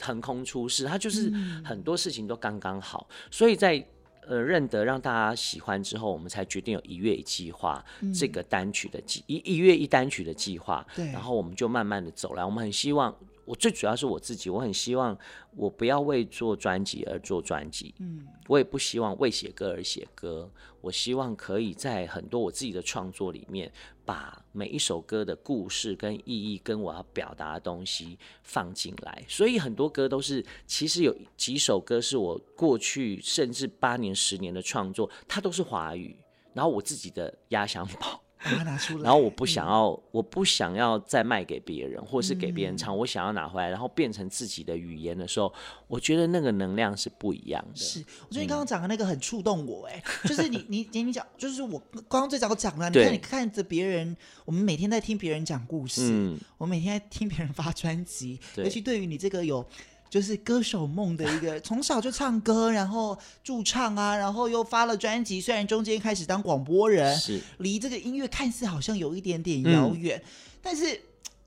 横空出世，他就是很多事情都刚刚好，所以在。呃，认得让大家喜欢之后，我们才决定有一月一计划这个单曲的计、嗯、一一月一单曲的计划。对，然后我们就慢慢的走来。我们很希望，我最主要是我自己，我很希望我不要为做专辑而做专辑。嗯，我也不希望为写歌而写歌。我希望可以在很多我自己的创作里面，把每一首歌的故事跟意义跟我要表达的东西放进来。所以很多歌都是，其实有几首歌是我过去甚至八年、十年的创作，它都是华语，然后我自己的压箱宝。把它拿出来，然后我不想要，嗯、我不想要再卖给别人，或是给别人唱，嗯、我想要拿回来，然后变成自己的语言的时候，我觉得那个能量是不一样的。是，我觉得你刚刚讲的那个很触动我，哎、嗯，就是你你你你讲，就是我刚刚最早讲了，你看你看着别人，我们每天在听别人讲故事，嗯、我们每天在听别人发专辑，对。尤其对于你这个有。就是歌手梦的一个，从小就唱歌，然后驻唱啊，然后又发了专辑。虽然中间开始当广播人，是离这个音乐看似好像有一点点遥远，嗯、但是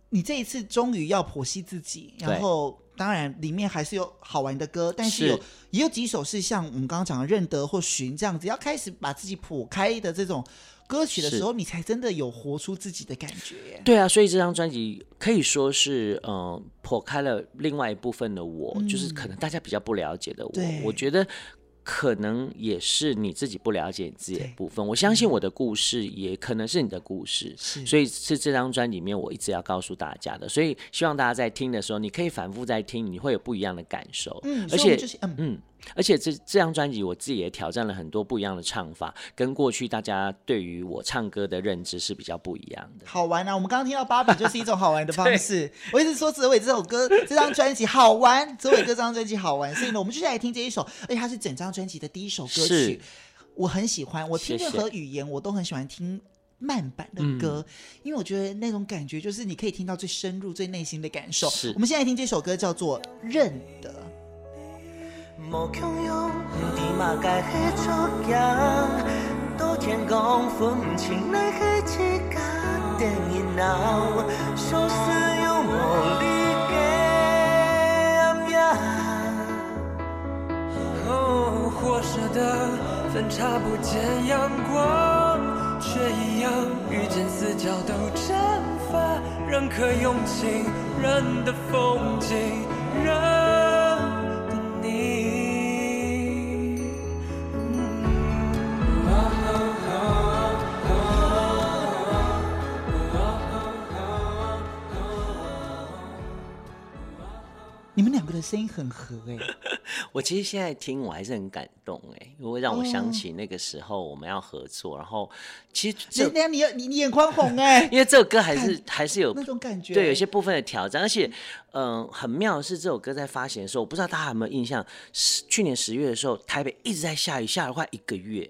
你这一次终于要剖析自己，然后当然里面还是有好玩的歌，但是有是也有几首是像我们刚刚讲的认得或寻这样子，要开始把自己剖开的这种。歌曲的时候，你才真的有活出自己的感觉。对啊，所以这张专辑可以说是，嗯、呃，剖开了另外一部分的我，嗯、就是可能大家比较不了解的我。我觉得可能也是你自己不了解你自己的部分。我相信我的故事也可能是你的故事，所以是这张专辑里面我一直要告诉大家的。所以希望大家在听的时候，你可以反复在听，你会有不一样的感受。嗯，而且，嗯。嗯而且这这张专辑，我自己也挑战了很多不一样的唱法，跟过去大家对于我唱歌的认知是比较不一样的。好玩啊！我们刚刚听到芭比就是一种好玩的方式。我一直说泽伟这首歌、这张专辑好玩，泽伟哥这张专辑好玩，所以呢，我们就来听这一首，而且它是整张专辑的第一首歌曲，我很喜欢。我听任何语言，我都很喜欢听慢版的歌，嗯、因为我觉得那种感觉就是你可以听到最深入、最内心的感受。我们现在听这首歌叫做《认得》。无强用，你嘛该会出镜。都天公分不清，奈何一家电影闹，生死有魔力给暗哦，活舍的分叉不见阳光，却一样遇见死角都蒸发。人可用情，人的风景，人。个的声音很合哎。我其实现在听我还是很感动哎，因为让我想起那个时候我们要合作，然后其实这那你你你眼眶红哎，因为这首歌还是还是有那种感觉，对，有些部分的挑战，而且嗯、呃，很妙的是这首歌在发行的时候，我不知道大家有没有印象，是去年十月的时候，台北一直在下雨，下了快一个月。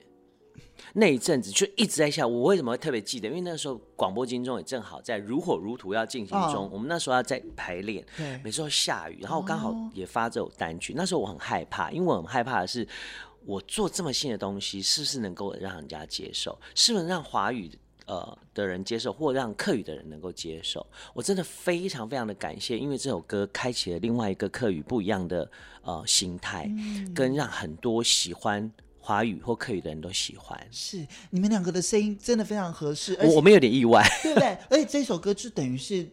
那一阵子就一直在下，我为什么会特别记得？因为那时候广播金钟也正好在如火如荼要进行中，哦、我们那时候要在排练，每次都下雨，然后刚好也发这首单曲。哦、那时候我很害怕，因为我很害怕的是，我做这么新的东西，是不是能够让人家接受？是不是让华语呃的人接受，或让客语的人能够接受？我真的非常非常的感谢，因为这首歌开启了另外一个客语不一样的呃心态，嗯、跟让很多喜欢。华语或客语的人都喜欢，是你们两个的声音真的非常合适，我我们有点意外，对不对？而且这首歌就等于是。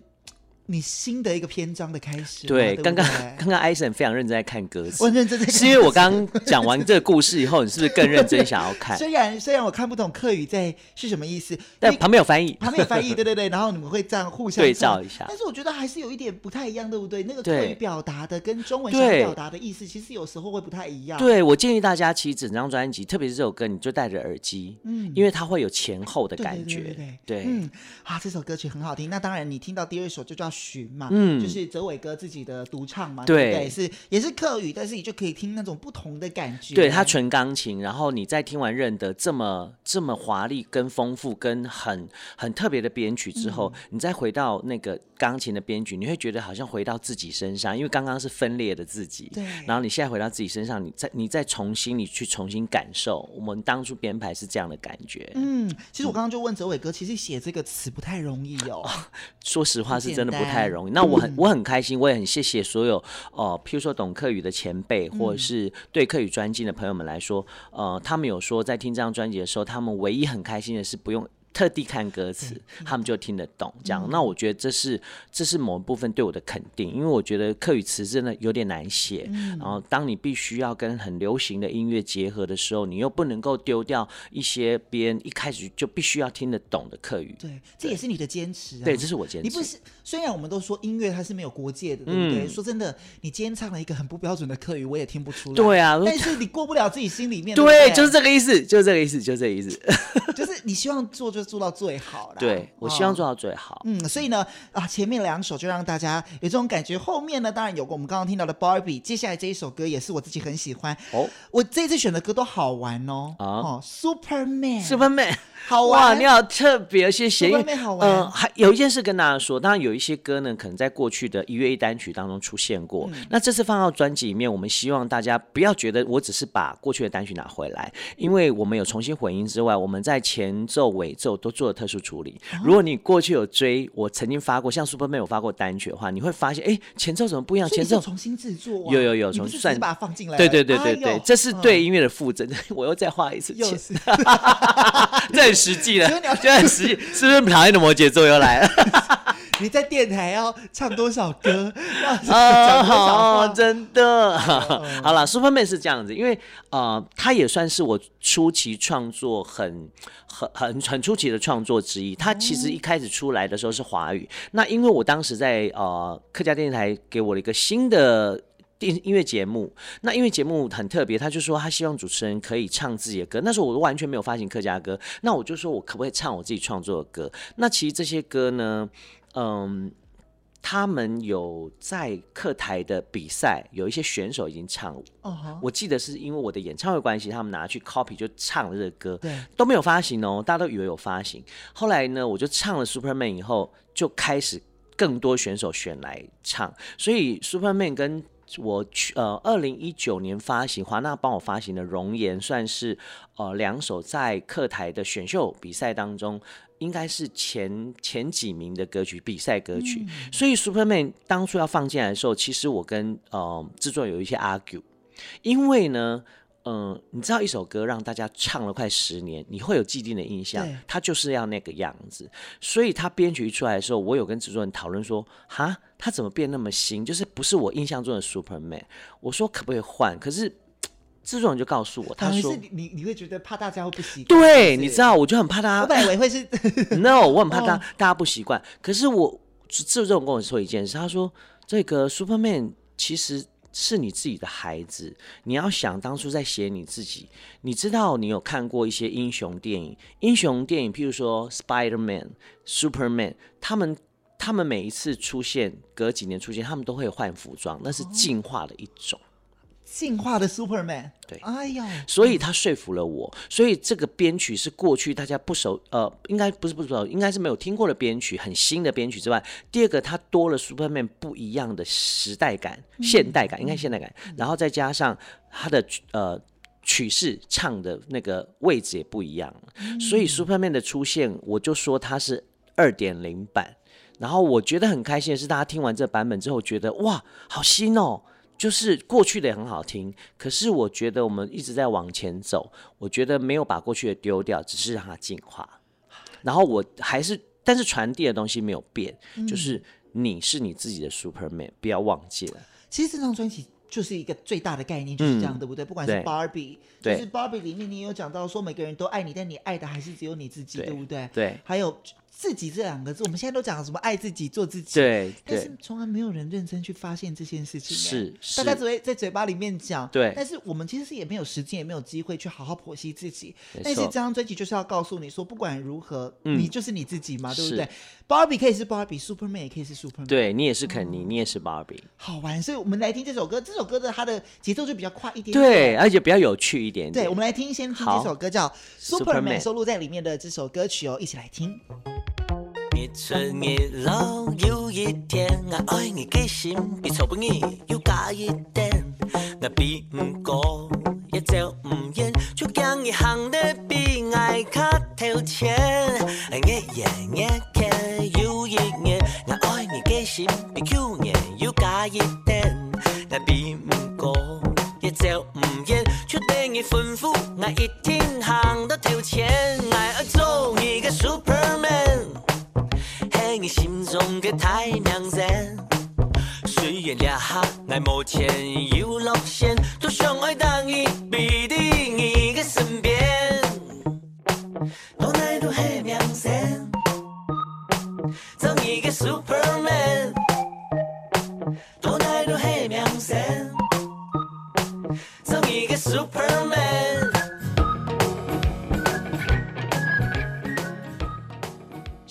你新的一个篇章的开始。对，刚刚 刚刚艾森非常认真在看歌词，我认真在看。是因为我刚刚讲完这个故事以后，你是不是更认真想要看？虽然虽然我看不懂客语在是什么意思，但旁边有翻译，旁边有翻译，对对对。然后你们会这样互相对照一下。但是我觉得还是有一点不太一样，对不对？那个客语表达的跟中文想表达的意思，其实有时候会不太一样。对，我建议大家其实整张专辑，特别是这首歌，你就戴着耳机，嗯，因为它会有前后的感觉。对对对，嗯，啊，这首歌曲很好听。那当然，你听到第二首就叫《寻》嘛，嗯。就是泽伟哥自己的独唱嘛，对，对，是也是客语，但是你就可以听那种不同的感觉。对，他纯钢琴，然后你再听完认得这么这么华丽、跟丰富、跟很很特别的编曲之后，嗯、你再回到那个钢琴的编曲，你会觉得好像回到自己身上，因为刚刚是分裂的自己，对。然后你现在回到自己身上，你再你再重新你去重新感受，我们当初编排是这样的感觉。嗯，其实我刚刚就问泽伟哥，其实写这个词不太容易哦。哦 说实话，是真的不太容易。那我很。我很开心，我也很谢谢所有呃，譬如说懂客语的前辈，或者是对客语专精的朋友们来说，呃，他们有说在听这张专辑的时候，他们唯一很开心的是不用。特地看歌词，他们就听得懂。这样，嗯、那我觉得这是这是某一部分对我的肯定，因为我觉得客语词真的有点难写。嗯、然后，当你必须要跟很流行的音乐结合的时候，你又不能够丢掉一些别人一开始就必须要听得懂的客语。对，这也是你的坚持啊。对，这是我坚持。你不是，虽然我们都说音乐它是没有国界的，对不对？嗯、说真的，你今天唱了一个很不标准的客语，我也听不出来。对啊，但是你过不了自己心里面。对，对对就是这个意思，就是这个意思，就是这个意思。就是你希望做就做到最好了。对，我希望做到最好。哦、嗯，所以呢，啊，前面两首就让大家有这种感觉，后面呢，当然有过我们刚刚听到的 Barbie，接下来这一首歌也是我自己很喜欢。哦，我这次选的歌都好玩哦。啊、哦，Superman，Superman。好哇，你好特别，谢谢。外面好玩。嗯，还有一件事跟大家说，当然有一些歌呢，可能在过去的一月一单曲当中出现过。嗯、那这次放到专辑里面，我们希望大家不要觉得我只是把过去的单曲拿回来，因为我们有重新混音之外，我们在前奏、尾奏都做了特殊处理。哦、如果你过去有追我曾经发过像 Superman 有发过单曲的话，你会发现，哎，前奏怎么不一样？前奏重新制作、啊，有有有，重新算把它放进来。对对对对对，哎、这是对音乐的负责。嗯、我又再花一次钱，是这很实际了。就很实际，是不是讨厌的摩羯座又来了？你在电台要唱多少歌？要讲多少话？哦、真的。哦、好了，Superman 是这样子，因为呃，他也算是我初期创作很很很很初期的创作之一。他其实一开始出来的时候是华语，那因为我当时在呃客家电视台给我了一个新的。电音乐节目，那音乐节目很特别，他就说他希望主持人可以唱自己的歌。那时候我都完全没有发行客家歌，那我就说我可不可以唱我自己创作的歌？那其实这些歌呢，嗯，他们有在客台的比赛，有一些选手已经唱哦。Uh huh. 我记得是因为我的演唱会关系，他们拿去 copy 就唱了这个歌，对，都没有发行哦，大家都以为有发行。后来呢，我就唱了 Superman 以后，就开始更多选手选来唱，所以 Superman 跟我去呃，二零一九年发行华纳帮我发行的《容颜》，算是呃两首在客台的选秀比赛当中，应该是前前几名的歌曲，比赛歌曲。嗯、所以 Superman 当初要放进来的时候，其实我跟呃制作有一些 argue，因为呢。嗯，你知道一首歌让大家唱了快十年，你会有既定的印象，对他就是要那个样子。所以他编曲一出来的时候，我有跟制作人讨论说，哈，他怎么变那么新？就是不是我印象中的 Superman？我说可不可以换？可是制作人就告诉我，他说你你会觉得怕大家会不习惯。对，你知道，我就很怕大家。我本以为会是 No，我很怕大、哦、大家不习惯。可是我制作人跟我说一件事，他说这个 Superman 其实。是你自己的孩子，你要想当初在写你自己。你知道你有看过一些英雄电影，英雄电影，譬如说 Spider-Man、Superman，他们他们每一次出现，隔几年出现，他们都会换服装，那是进化的一种。进化的 Superman，对，哎呀，所以他说服了我，所以这个编曲是过去大家不熟，呃，应该不是不熟，应该是没有听过的编曲，很新的编曲之外，第二个它多了 Superman 不一样的时代感、现代感，应该现代感，然后再加上它的呃曲式唱的那个位置也不一样，所以 Superman 的出现，我就说它是二点零版，然后我觉得很开心的是，大家听完这版本之后，觉得哇，好新哦。就是过去的也很好听，可是我觉得我们一直在往前走，我觉得没有把过去的丢掉，只是让它进化。然后我还是，但是传递的东西没有变，嗯、就是你是你自己的 Superman，不要忘记了。其实这张专辑就是一个最大的概念，就是这样，嗯、对不对？不管是 Barbie，对就是 Barbie 里面你有讲到说每个人都爱你，但你爱的还是只有你自己，对，对不对？对，还有。自己这两个字，我们现在都讲什么爱自己、做自己，对，但是从来没有人认真去发现这件事情。是，大家只会在嘴巴里面讲，对。但是我们其实是也没有时间，也没有机会去好好剖析自己。但是这张专辑就是要告诉你说，不管如何，嗯，你就是你自己嘛，对不对？Barbie 可以是 Barbie，Superman 也可以是 Superman，对，你也是肯尼，嗯，你也是 Barbie，好玩。所以我们来听这首歌，这首歌的它的节奏就比较快一点点，对，而且比较有趣一点点。对，我们来听，先听这首歌叫 Superman，收录在里面的这首歌曲哦，一起来听。日出日落有一天，我爱你嘅心比草本易又加一点。我比唔过，也走唔远，就讲一行的比爱卡头前。夜夜夜夜有一年，我爱你嘅心比去年又加一点。我比唔过，也走唔远，就等于吩咐我一听行到头前。爱太阳神，虽然两下爱目前有路线，多想爱当你必定你嘅身边。多爱多黑两神，做你个 Superman。多爱多黑两神，做你个 Superman。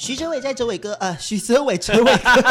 徐哲伟在哲伟哥，呃，徐哲伟哲伟哥，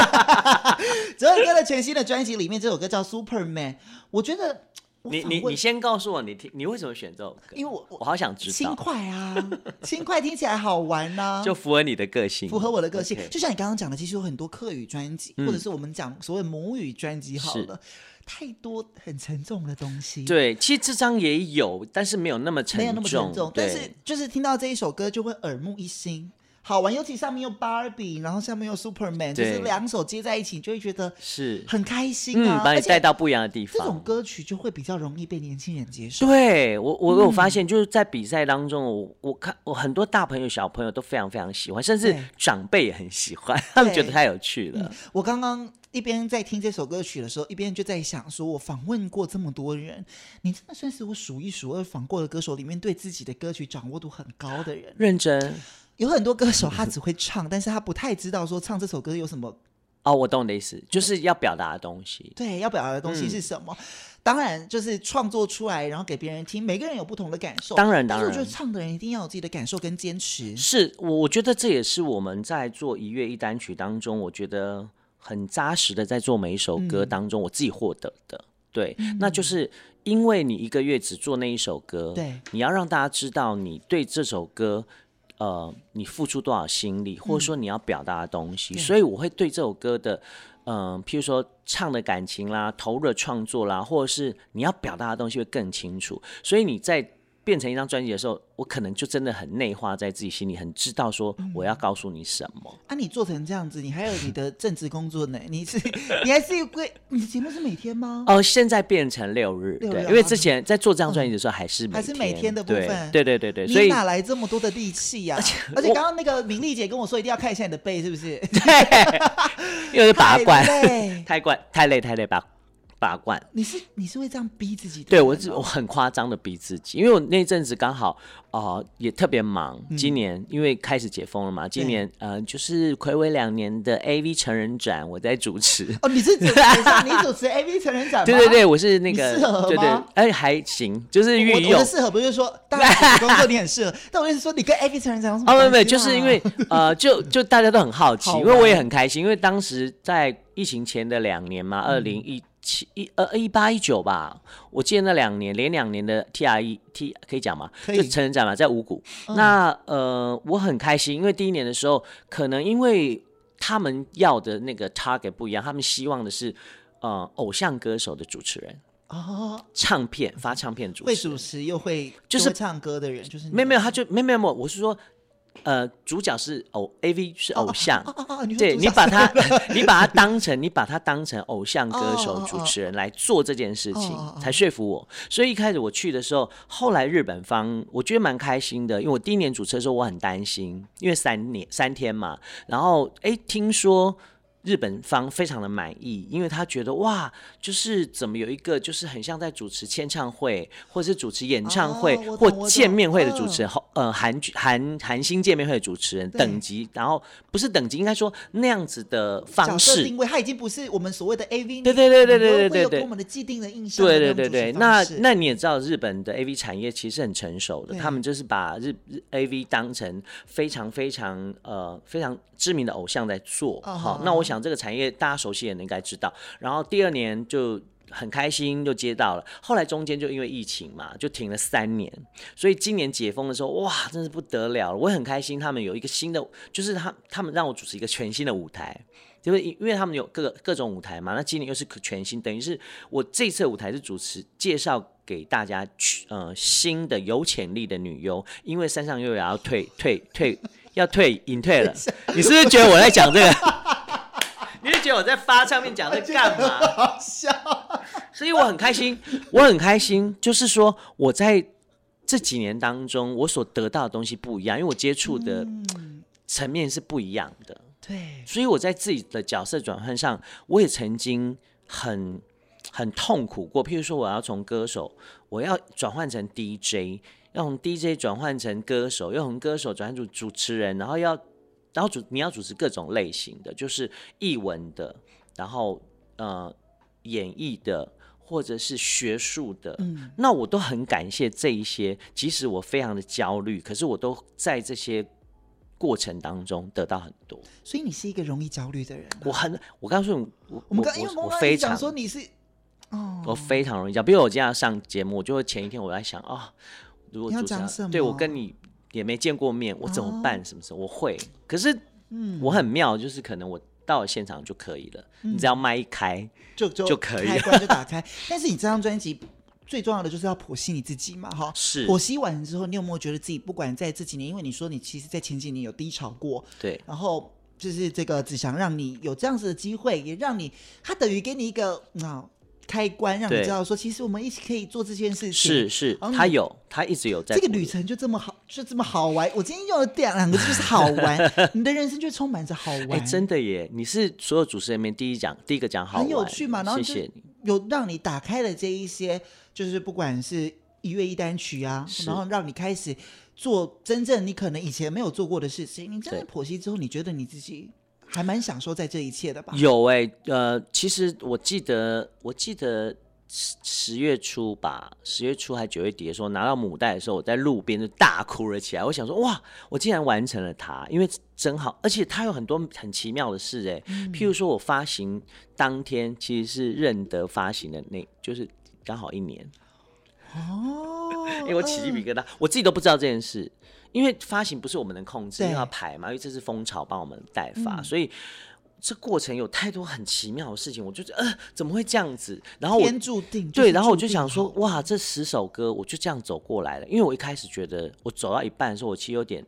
哲伟哥的全新的专辑里面，这首歌叫《Superman》。我觉得，你你你先告诉我，你听你为什么选这首歌？因为我我，我好想知道。轻快啊，轻快听起来好玩呐、啊，就符合你的个性，符合我的个性。就像你刚刚讲的，其实有很多客语专辑，嗯、或者是我们讲所谓母语专辑，好了，太多很沉重的东西。对，其实这张也有，但是没有那么沉重，没有那么沉重。但是就是听到这一首歌，就会耳目一新。好玩，尤其上面又 Barbie，然后下面又 Superman，就是两手接在一起，就会觉得是很开心啊，嗯、把你带到不一样的地方。这种歌曲就会比较容易被年轻人接受。对我，我有发现，就是在比赛当中，我我看我很多大朋友、小朋友都非常非常喜欢，甚至长辈也很喜欢，他们觉得太有趣了。嗯、我刚刚一边在听这首歌曲的时候，一边就在想，说我访问过这么多人，你真的算是我数一数二访过的歌手里面对自己的歌曲掌握度很高的人。认真。有很多歌手他只会唱，但是他不太知道说唱这首歌有什么。哦，我懂你的意思，就是要表达的东西。对，要表达的东西是什么？嗯、当然就是创作出来，然后给别人听。每个人有不同的感受。当然，当然。但是我觉得唱的人一定要有自己的感受跟坚持。是，我我觉得这也是我们在做一乐一单曲当中，我觉得很扎实的在做每一首歌当中，我自己获得的。嗯、对，嗯、那就是因为你一个月只做那一首歌，对，你要让大家知道你对这首歌。呃，你付出多少心力，或者说你要表达的东西，嗯、所以我会对这首歌的，嗯、呃，譬如说唱的感情啦、投入的创作啦，或者是你要表达的东西会更清楚，所以你在。变成一张专辑的时候，我可能就真的很内化在自己心里，很知道说我要告诉你什么。嗯、啊，你做成这样子，你还有你的正职工作呢？你是 你还是会？你的节目是每天吗？哦，现在变成六日，六日对，因为之前在做这张专辑的时候还是每天、嗯、还是每天的部分。对对对对，所以你哪来这么多的力气呀？而且而且刚刚那个明丽姐跟我说，一定要看一下你的背，是不是？对，因为拔罐，太怪 太累太累拔。拔罐。你是你是会这样逼自己的？对我我很夸张的逼自己，因为我那阵子刚好哦、呃、也特别忙。今年、嗯、因为开始解封了嘛，今年呃就是暌违两年的 AV 成人展，我在主持。哦，你是主持你主持 AV 成人展吗？对对对，我是那个适合吗？对对，哎还行，就是运用。我的适合不是说当然工作你很适合，但我意思说你跟 AV 成人展有什么、啊？哦，没有没有，就是因为 呃就就大家都很好奇，好因为我也很开心，因为当时在疫情前的两年嘛，二零一。七一呃一八一九吧，我记得那两年连两年的 T R E T 可以讲吗？可以就成人展嘛，在五谷。嗯、那呃我很开心，因为第一年的时候，可能因为他们要的那个 target 不一样，他们希望的是呃偶像歌手的主持人哦，唱片发唱片主持，会主持又会就是唱歌的人，就是没有没有，他就没有没有，我是说。呃，主角是偶，AV 是偶像，对，你把他，你把他当成，你把他当成偶像歌手主持人来做这件事情，才说服我。所以一开始我去的时候，后来日本方我觉得蛮开心的，因为我第一年主持的时候我很担心，因为三年三天嘛，然后哎，听说。日本方非常的满意，因为他觉得哇，就是怎么有一个就是很像在主持签唱会，或者是主持演唱会或见面会的主持人，呃，韩韩韩星见面会的主持人等级，然后不是等级，应该说那样子的方式，是因为他已经不是我们所谓的 A V，对对对对对对对，我们的既定的印象。对对对对，那那你也知道，日本的 A V 产业其实很成熟的，他们就是把日日 A V 当成非常非常呃非常知名的偶像在做。好，那我想。这个产业大家熟悉也应该知道，然后第二年就很开心就接到了，后来中间就因为疫情嘛，就停了三年，所以今年解封的时候，哇，真是不得了了，我很开心，他们有一个新的，就是他他们让我主持一个全新的舞台，就是因为他们有各个各种舞台嘛，那今年又是全新，等于是我这次舞台是主持介绍给大家去，呃，新的有潜力的女优，因为山上又要退退退要退隐退了，你是不是觉得我在讲这个？你是觉得我在发唱片讲在干嘛？好笑，所以我很开心，我很开心，就是说我在这几年当中，我所得到的东西不一样，因为我接触的层面是不一样的。对，所以我在自己的角色转换上，我也曾经很很痛苦过。譬如说，我要从歌手，我要转换成 DJ，要从 DJ 转换成歌手，要从歌手转换成主持人，然后要。然后主你要主持各种类型的，就是译文的，然后呃演绎的，或者是学术的。嗯，那我都很感谢这一些，即使我非常的焦虑，可是我都在这些过程当中得到很多。所以你是一个容易焦虑的人啊？我很，我告诉你，我我们刚我我非常说你是哦，我非常容易焦虑。比如我今天要上节目，我就会前一天我在想啊，哦，如果主持人对我跟你。也没见过面，我怎么办？什么时候我会？可是，嗯，我很妙，就是可能我到了现场就可以了。你只要麦一开，就就就可以，开关就打开。但是你这张专辑最重要的就是要剖析你自己嘛，哈。是。剖析完之后，你有没有觉得自己不管在这几年，因为你说你其实，在前几年有低潮过，对。然后就是这个，只想让你有这样子的机会，也让你，他等于给你一个啊。开关让你知道说，其实我们一起可以做这件事情。是是，他有，他一直有在。这个旅程就这么好，就这么好玩。我今天用了两两个字，就是好玩。你的人生就充满着好玩。哎，真的耶！你是所有主持人里面第一讲，第一个讲好玩，很有趣嘛。然后谢谢你，有让你打开了这一些，就是不管是一月一单曲啊，然后让你开始做真正你可能以前没有做过的事情。你真的剖析之后，你觉得你自己？还蛮享受在这一切的吧？有哎、欸，呃，其实我记得，我记得十十月初吧，十月初还九月底的时候拿到母带的时候，我在路边就大哭了起来。我想说，哇，我竟然完成了它，因为真好，而且它有很多很奇妙的事哎、欸，嗯、譬如说我发行当天其实是认得发行的那，就是刚好一年哦，因为我起鸡皮疙瘩，我自己都不知道这件事。因为发行不是我们能控制，因为要排嘛，因为这是蜂巢帮我们代发，嗯、所以这过程有太多很奇妙的事情，我就觉得呃，怎么会这样子？然后我天注定，对，然后我就想说，哇，这十首歌我就这样走过来了。因为我一开始觉得，我走到一半的时候，我其实有点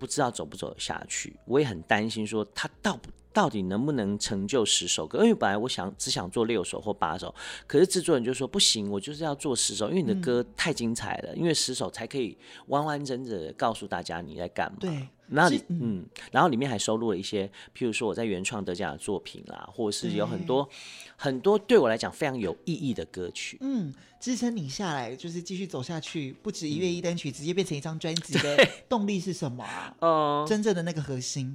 不知道走不走得下去，我也很担心说他到不到底能不能成就十首歌？因为本来我想只想做六首或八首，可是制作人就说不行，我就是要做十首，因为你的歌太精彩了，嗯、因为十首才可以完完整整的告诉大家你在干嘛。对，然后嗯，嗯，然后里面还收录了一些，譬如说我在原创得奖的作品啦，或者是有很多很多对我来讲非常有意义的歌曲。嗯，支撑你下来就是继续走下去，不止一月一单曲，嗯、直接变成一张专辑的动力是什么啊？嗯，真正的那个核心。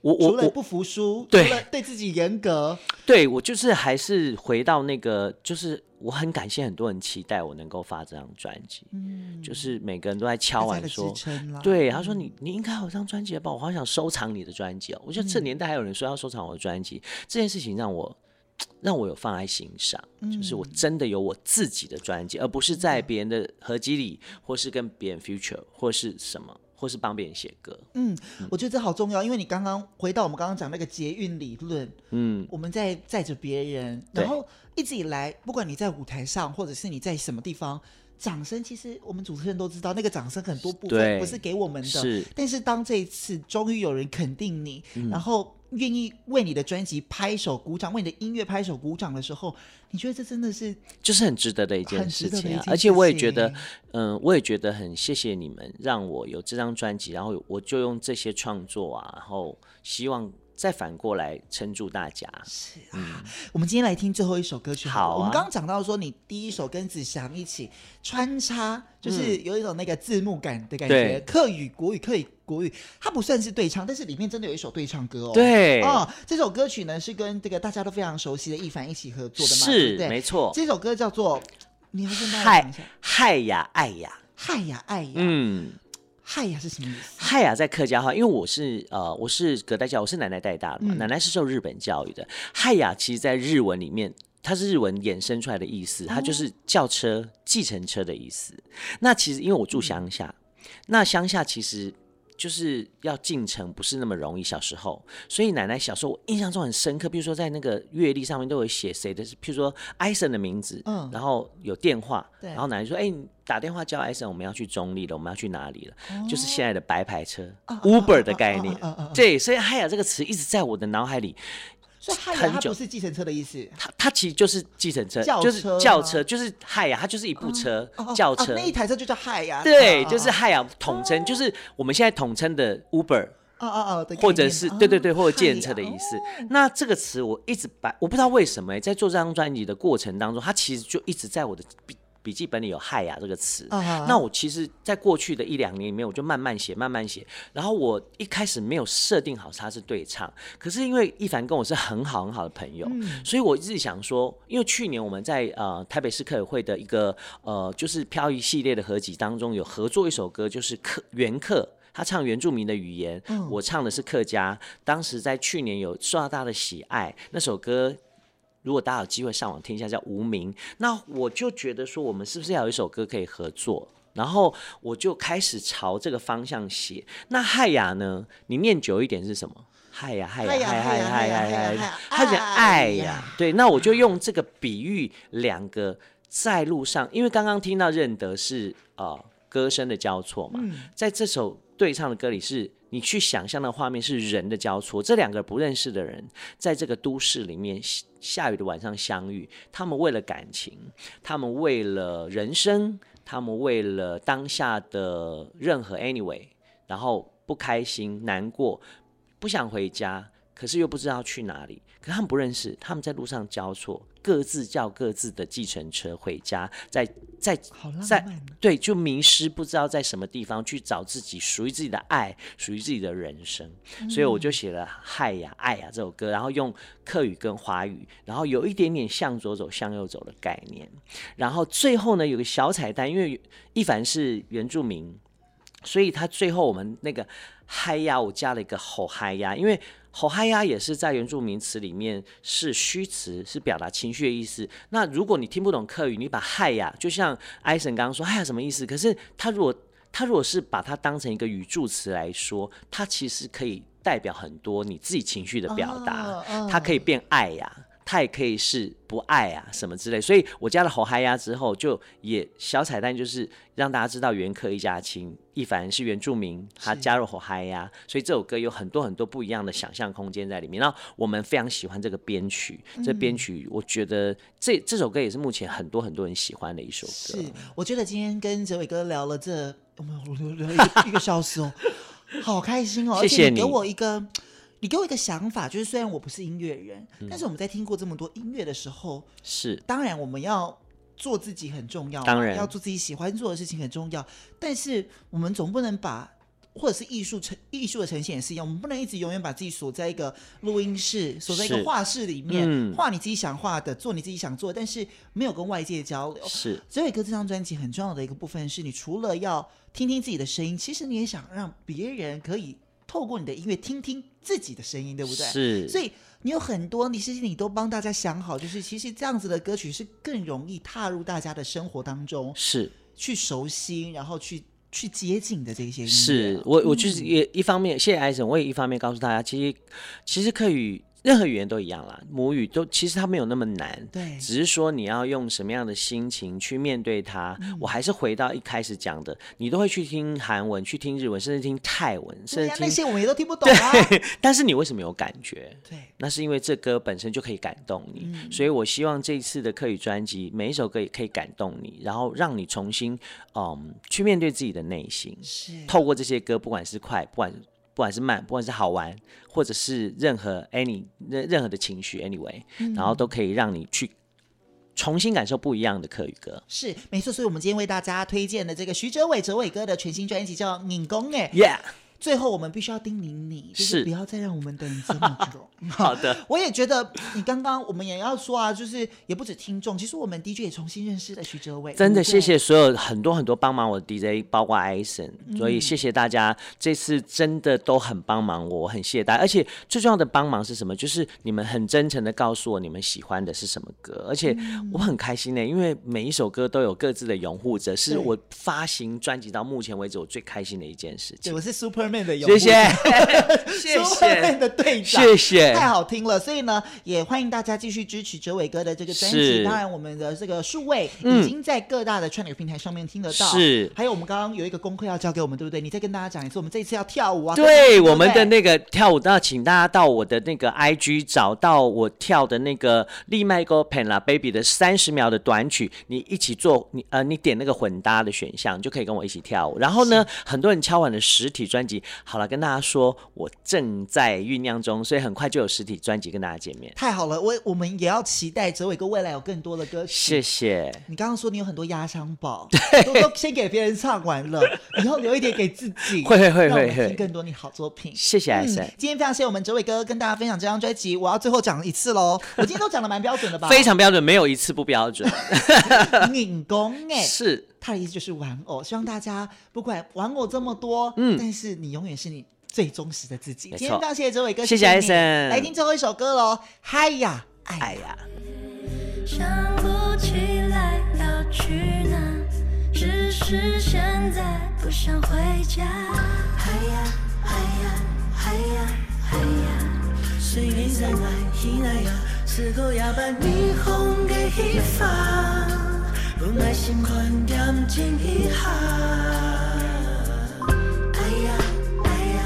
我我除了不服输，对，除了对自己严格，对我就是还是回到那个，就是我很感谢很多人期待我能够发这张专辑，嗯，就是每个人都在敲碗说，对，他说你你应该有张专辑吧，我好想收藏你的专辑哦。我觉得这年代还有人说要收藏我的专辑，这件事情让我让我有放在心上，就是我真的有我自己的专辑，而不是在别人的合集里，或是跟别人 future 或是什么。或是帮别人写歌，嗯，我觉得这好重要，因为你刚刚回到我们刚刚讲那个捷运理论，嗯，我们在载着别人，然后一直以来，不管你在舞台上，或者是你在什么地方，掌声其实我们主持人都知道，那个掌声很多部分不是给我们的，是，但是当这一次终于有人肯定你，嗯、然后。愿意为你的专辑拍手鼓掌，为你的音乐拍手鼓掌的时候，你觉得这真的是就是很值得的一件事情啊！而且我也觉得，嗯，我也觉得很谢谢你们让我有这张专辑，然后我就用这些创作啊，然后希望。再反过来撑住大家。是啊，嗯、我们今天来听最后一首歌曲好。好、啊，我们刚刚讲到说，你第一首跟子祥一起穿插，就是有一种那个字幕感的感觉，嗯、客语、国语、客语、国语，它不算是对唱，但是里面真的有一首对唱歌哦。对，哦，这首歌曲呢是跟这个大家都非常熟悉的易凡一起合作的嘛？是，对没错。这首歌叫做，你要跟大家讲一下，嗨呀爱呀，嗨呀爱呀，嗯。嗨呀是什么意思？嗨呀在客家话，因为我是呃我是隔代教，我是奶奶带大的嘛，嗯、奶奶是受日本教育的。嗨呀，其实在日文里面，它是日文衍生出来的意思，它就是轿车、计程车的意思。那其实因为我住乡下，嗯、那乡下其实。就是要进城不是那么容易，小时候，所以奶奶小时候我印象中很深刻，比如说在那个月历上面都有写谁的，譬如说艾森的名字，嗯，然后有电话，对，然后奶奶说，哎、欸，你打电话叫艾森，我们要去中立了，我们要去哪里了？哦、就是现在的白牌车、哦、Uber 的概念，对，所以“嗨呀”这个词一直在我的脑海里。所以嗨呀，它不是计程车的意思，它它其实就是计程车，就是轿车，就是嗨呀，它就是一部车，轿车，那一台车就叫嗨呀，对，就是嗨呀，统称就是我们现在统称的 Uber，哦哦哦，或者是对对对，或者计程车的意思。那这个词我一直把，我不知道为什么在做这张专辑的过程当中，它其实就一直在我的。笔记本里有“害呀”这个词，uh huh. 那我其实，在过去的一两年里面，我就慢慢写，慢慢写。然后我一开始没有设定好它是对唱，可是因为一凡跟我是很好很好的朋友，嗯、所以我一直想说，因为去年我们在呃台北市客委会的一个呃就是漂移系列的合集当中有合作一首歌，就是客原客，他唱原住民的语言，嗯、我唱的是客家。当时在去年有受到大家的喜爱，那首歌。如果大家有机会上网听一下，叫《无名》，那我就觉得说，我们是不是要有一首歌可以合作？然后我就开始朝这个方向写。那嗨呀呢？你念久一点是什么？嗨呀嗨呀嗨呀嗨呀嗨呀嗨呀，它是爱呀。对，那我就用这个比喻两个在路上，因为刚刚听到认得是呃歌声的交错嘛，在这首对唱的歌里是。你去想象的画面是人的交错，这两个不认识的人在这个都市里面下雨的晚上相遇，他们为了感情，他们为了人生，他们为了当下的任何 anyway，然后不开心、难过，不想回家，可是又不知道去哪里。可他们不认识，他们在路上交错，各自叫各自的计程车回家，在在在对，就迷失，不知道在什么地方去找自己属于自己的爱，属于自己的人生。嗯、所以我就写了《嗨呀爱呀》这首歌，然后用客语跟华语，然后有一点点向左走向右走的概念。然后最后呢，有个小彩蛋，因为一凡是原住民，所以他最后我们那个嗨呀，我加了一个吼嗨呀，因为。吼嗨呀也是在原住民词里面是虚词，是表达情绪的意思。那如果你听不懂客语，你把嗨呀，就像艾森刚刚说，嗨呀什么意思？可是他如果他如果是把它当成一个语助词来说，它其实可以代表很多你自己情绪的表达。它可以变爱呀。它也可以是不爱啊什么之类。所以我加了好嗨呀之后，就也小彩蛋就是让大家知道原客一家亲，一凡是原住民，他加入好嗨呀，所以这首歌有很多很多不一样的想象空间在里面。然后我们非常喜欢这个编曲，嗯、这编曲我觉得这这首歌也是目前很多很多人喜欢的一首歌。是，我觉得今天跟哲伟哥聊了这，我们聊了一个一个小时哦。好开心哦！谢谢你，而且你给我一个，你给我一个想法，就是虽然我不是音乐人，嗯、但是我们在听过这么多音乐的时候，是。当然我们要做自己很重要，当然。要做自己喜欢做的事情很重要，但是我们总不能把或者是艺术呈艺术的呈现也是一样，我们不能一直永远把自己锁在一个录音室，锁在一个画室里面，画、嗯、你自己想画的，做你自己想做，但是没有跟外界交流。是。所以哥这张专辑很重要的一个部分是，你除了要听听自己的声音，其实你也想让别人可以透过你的音乐听听自己的声音，对不对？是。所以你有很多，你其实你都帮大家想好，就是其实这样子的歌曲是更容易踏入大家的生活当中，是去熟悉，然后去去接近的这些音乐。是我，我就是也一方面，嗯、谢谢艾森，我也一方面告诉大家，其实其实可以。任何语言都一样啦，母语都其实它没有那么难，对，只是说你要用什么样的心情去面对它。嗯、我还是回到一开始讲的，你都会去听韩文、去听日文，甚至听泰文，甚至听、啊、那些我们也都听不懂啊。对，但是你为什么有感觉？对，那是因为这歌本身就可以感动你。嗯、所以我希望这一次的课语专辑，每一首歌也可以感动你，然后让你重新嗯去面对自己的内心。是，透过这些歌，不管是快，不管。不管是慢，不管是好玩，或者是任何 any 任任何的情绪，anyway，、嗯、然后都可以让你去重新感受不一样的客语歌。是，没错。所以，我们今天为大家推荐的这个徐哲伟哲伟哥的全新专辑叫《拧工》哎，Yeah。最后，我们必须要叮咛你，就是不要再让我们等这么久。好的，我也觉得你刚刚我们也要说啊，就是也不止听众，其实我们 DJ 也重新认识了徐哲伟。真的谢谢所有很多很多帮忙我的 DJ，包括艾森，所以谢谢大家，这次真的都很帮忙我，我很谢谢大家。而且最重要的帮忙是什么？就是你们很真诚的告诉我你们喜欢的是什么歌，而且我很开心呢，因为每一首歌都有各自的拥护者，是我发行专辑到目前为止我最开心的一件事情。对，我是 Super。谢谢，谢谢，的队长，谢谢，太好听了。所以呢，也欢迎大家继续支持哲伟哥的这个专辑。当然，我们的这个数位已经在各大的串流平台上面听得到。是，还有我们刚刚有一个功课要交给我们，对不对？你再跟大家讲一次，我们这一次要跳舞啊。对，我们的那个跳舞，都要请大家到我的那个 IG 找到我跳的那个利麦哥 Pen 啦 Baby 的三十秒的短曲，你一起做，你呃，你点那个混搭的选项，就可以跟我一起跳舞。然后呢，很多人敲完了实体专辑。好了，跟大家说，我正在酝酿中，所以很快就有实体专辑跟大家见面。太好了，我我们也要期待哲伟哥未来有更多的歌曲。谢谢。你刚刚说你有很多压箱宝，都都先给别人唱完了，以后留一点给自己。会会会会会。听更多你好作品。谢谢艾森、嗯。今天非常谢谢我们哲伟哥跟大家分享这张专辑。我要最后讲一次喽，我今天都讲的蛮标准的吧？非常标准，没有一次不标准。拧工哎，是。他的意思就是玩偶，希望大家不管玩偶这么多，嗯，但是你永远是你最忠实的自己。错今天非常谢谢哲伟哥，谢谢艾森，来听最后一首歌喽，嗨呀，哎呀。想不起来要去哪，只是现在不想回家。嗨呀，嗨呀，嗨呀，嗨呀，随你在哪呀，是否要把霓虹不耐心困点请一喊哎呀哎呀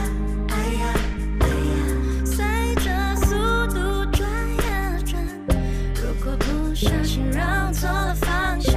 哎呀哎呀随着速度转呀转如果不小心让错了方向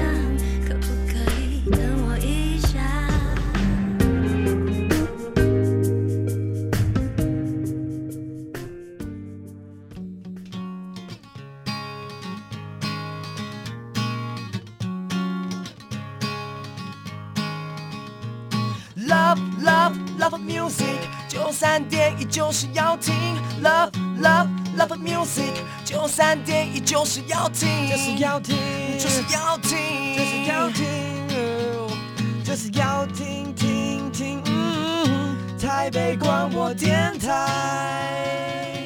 一下。九三点一就是要听，Love Love Love Music。九三点一就是要听，就是要听，就是要听，就是要听，就是要听听听，嗯，台北广播电台。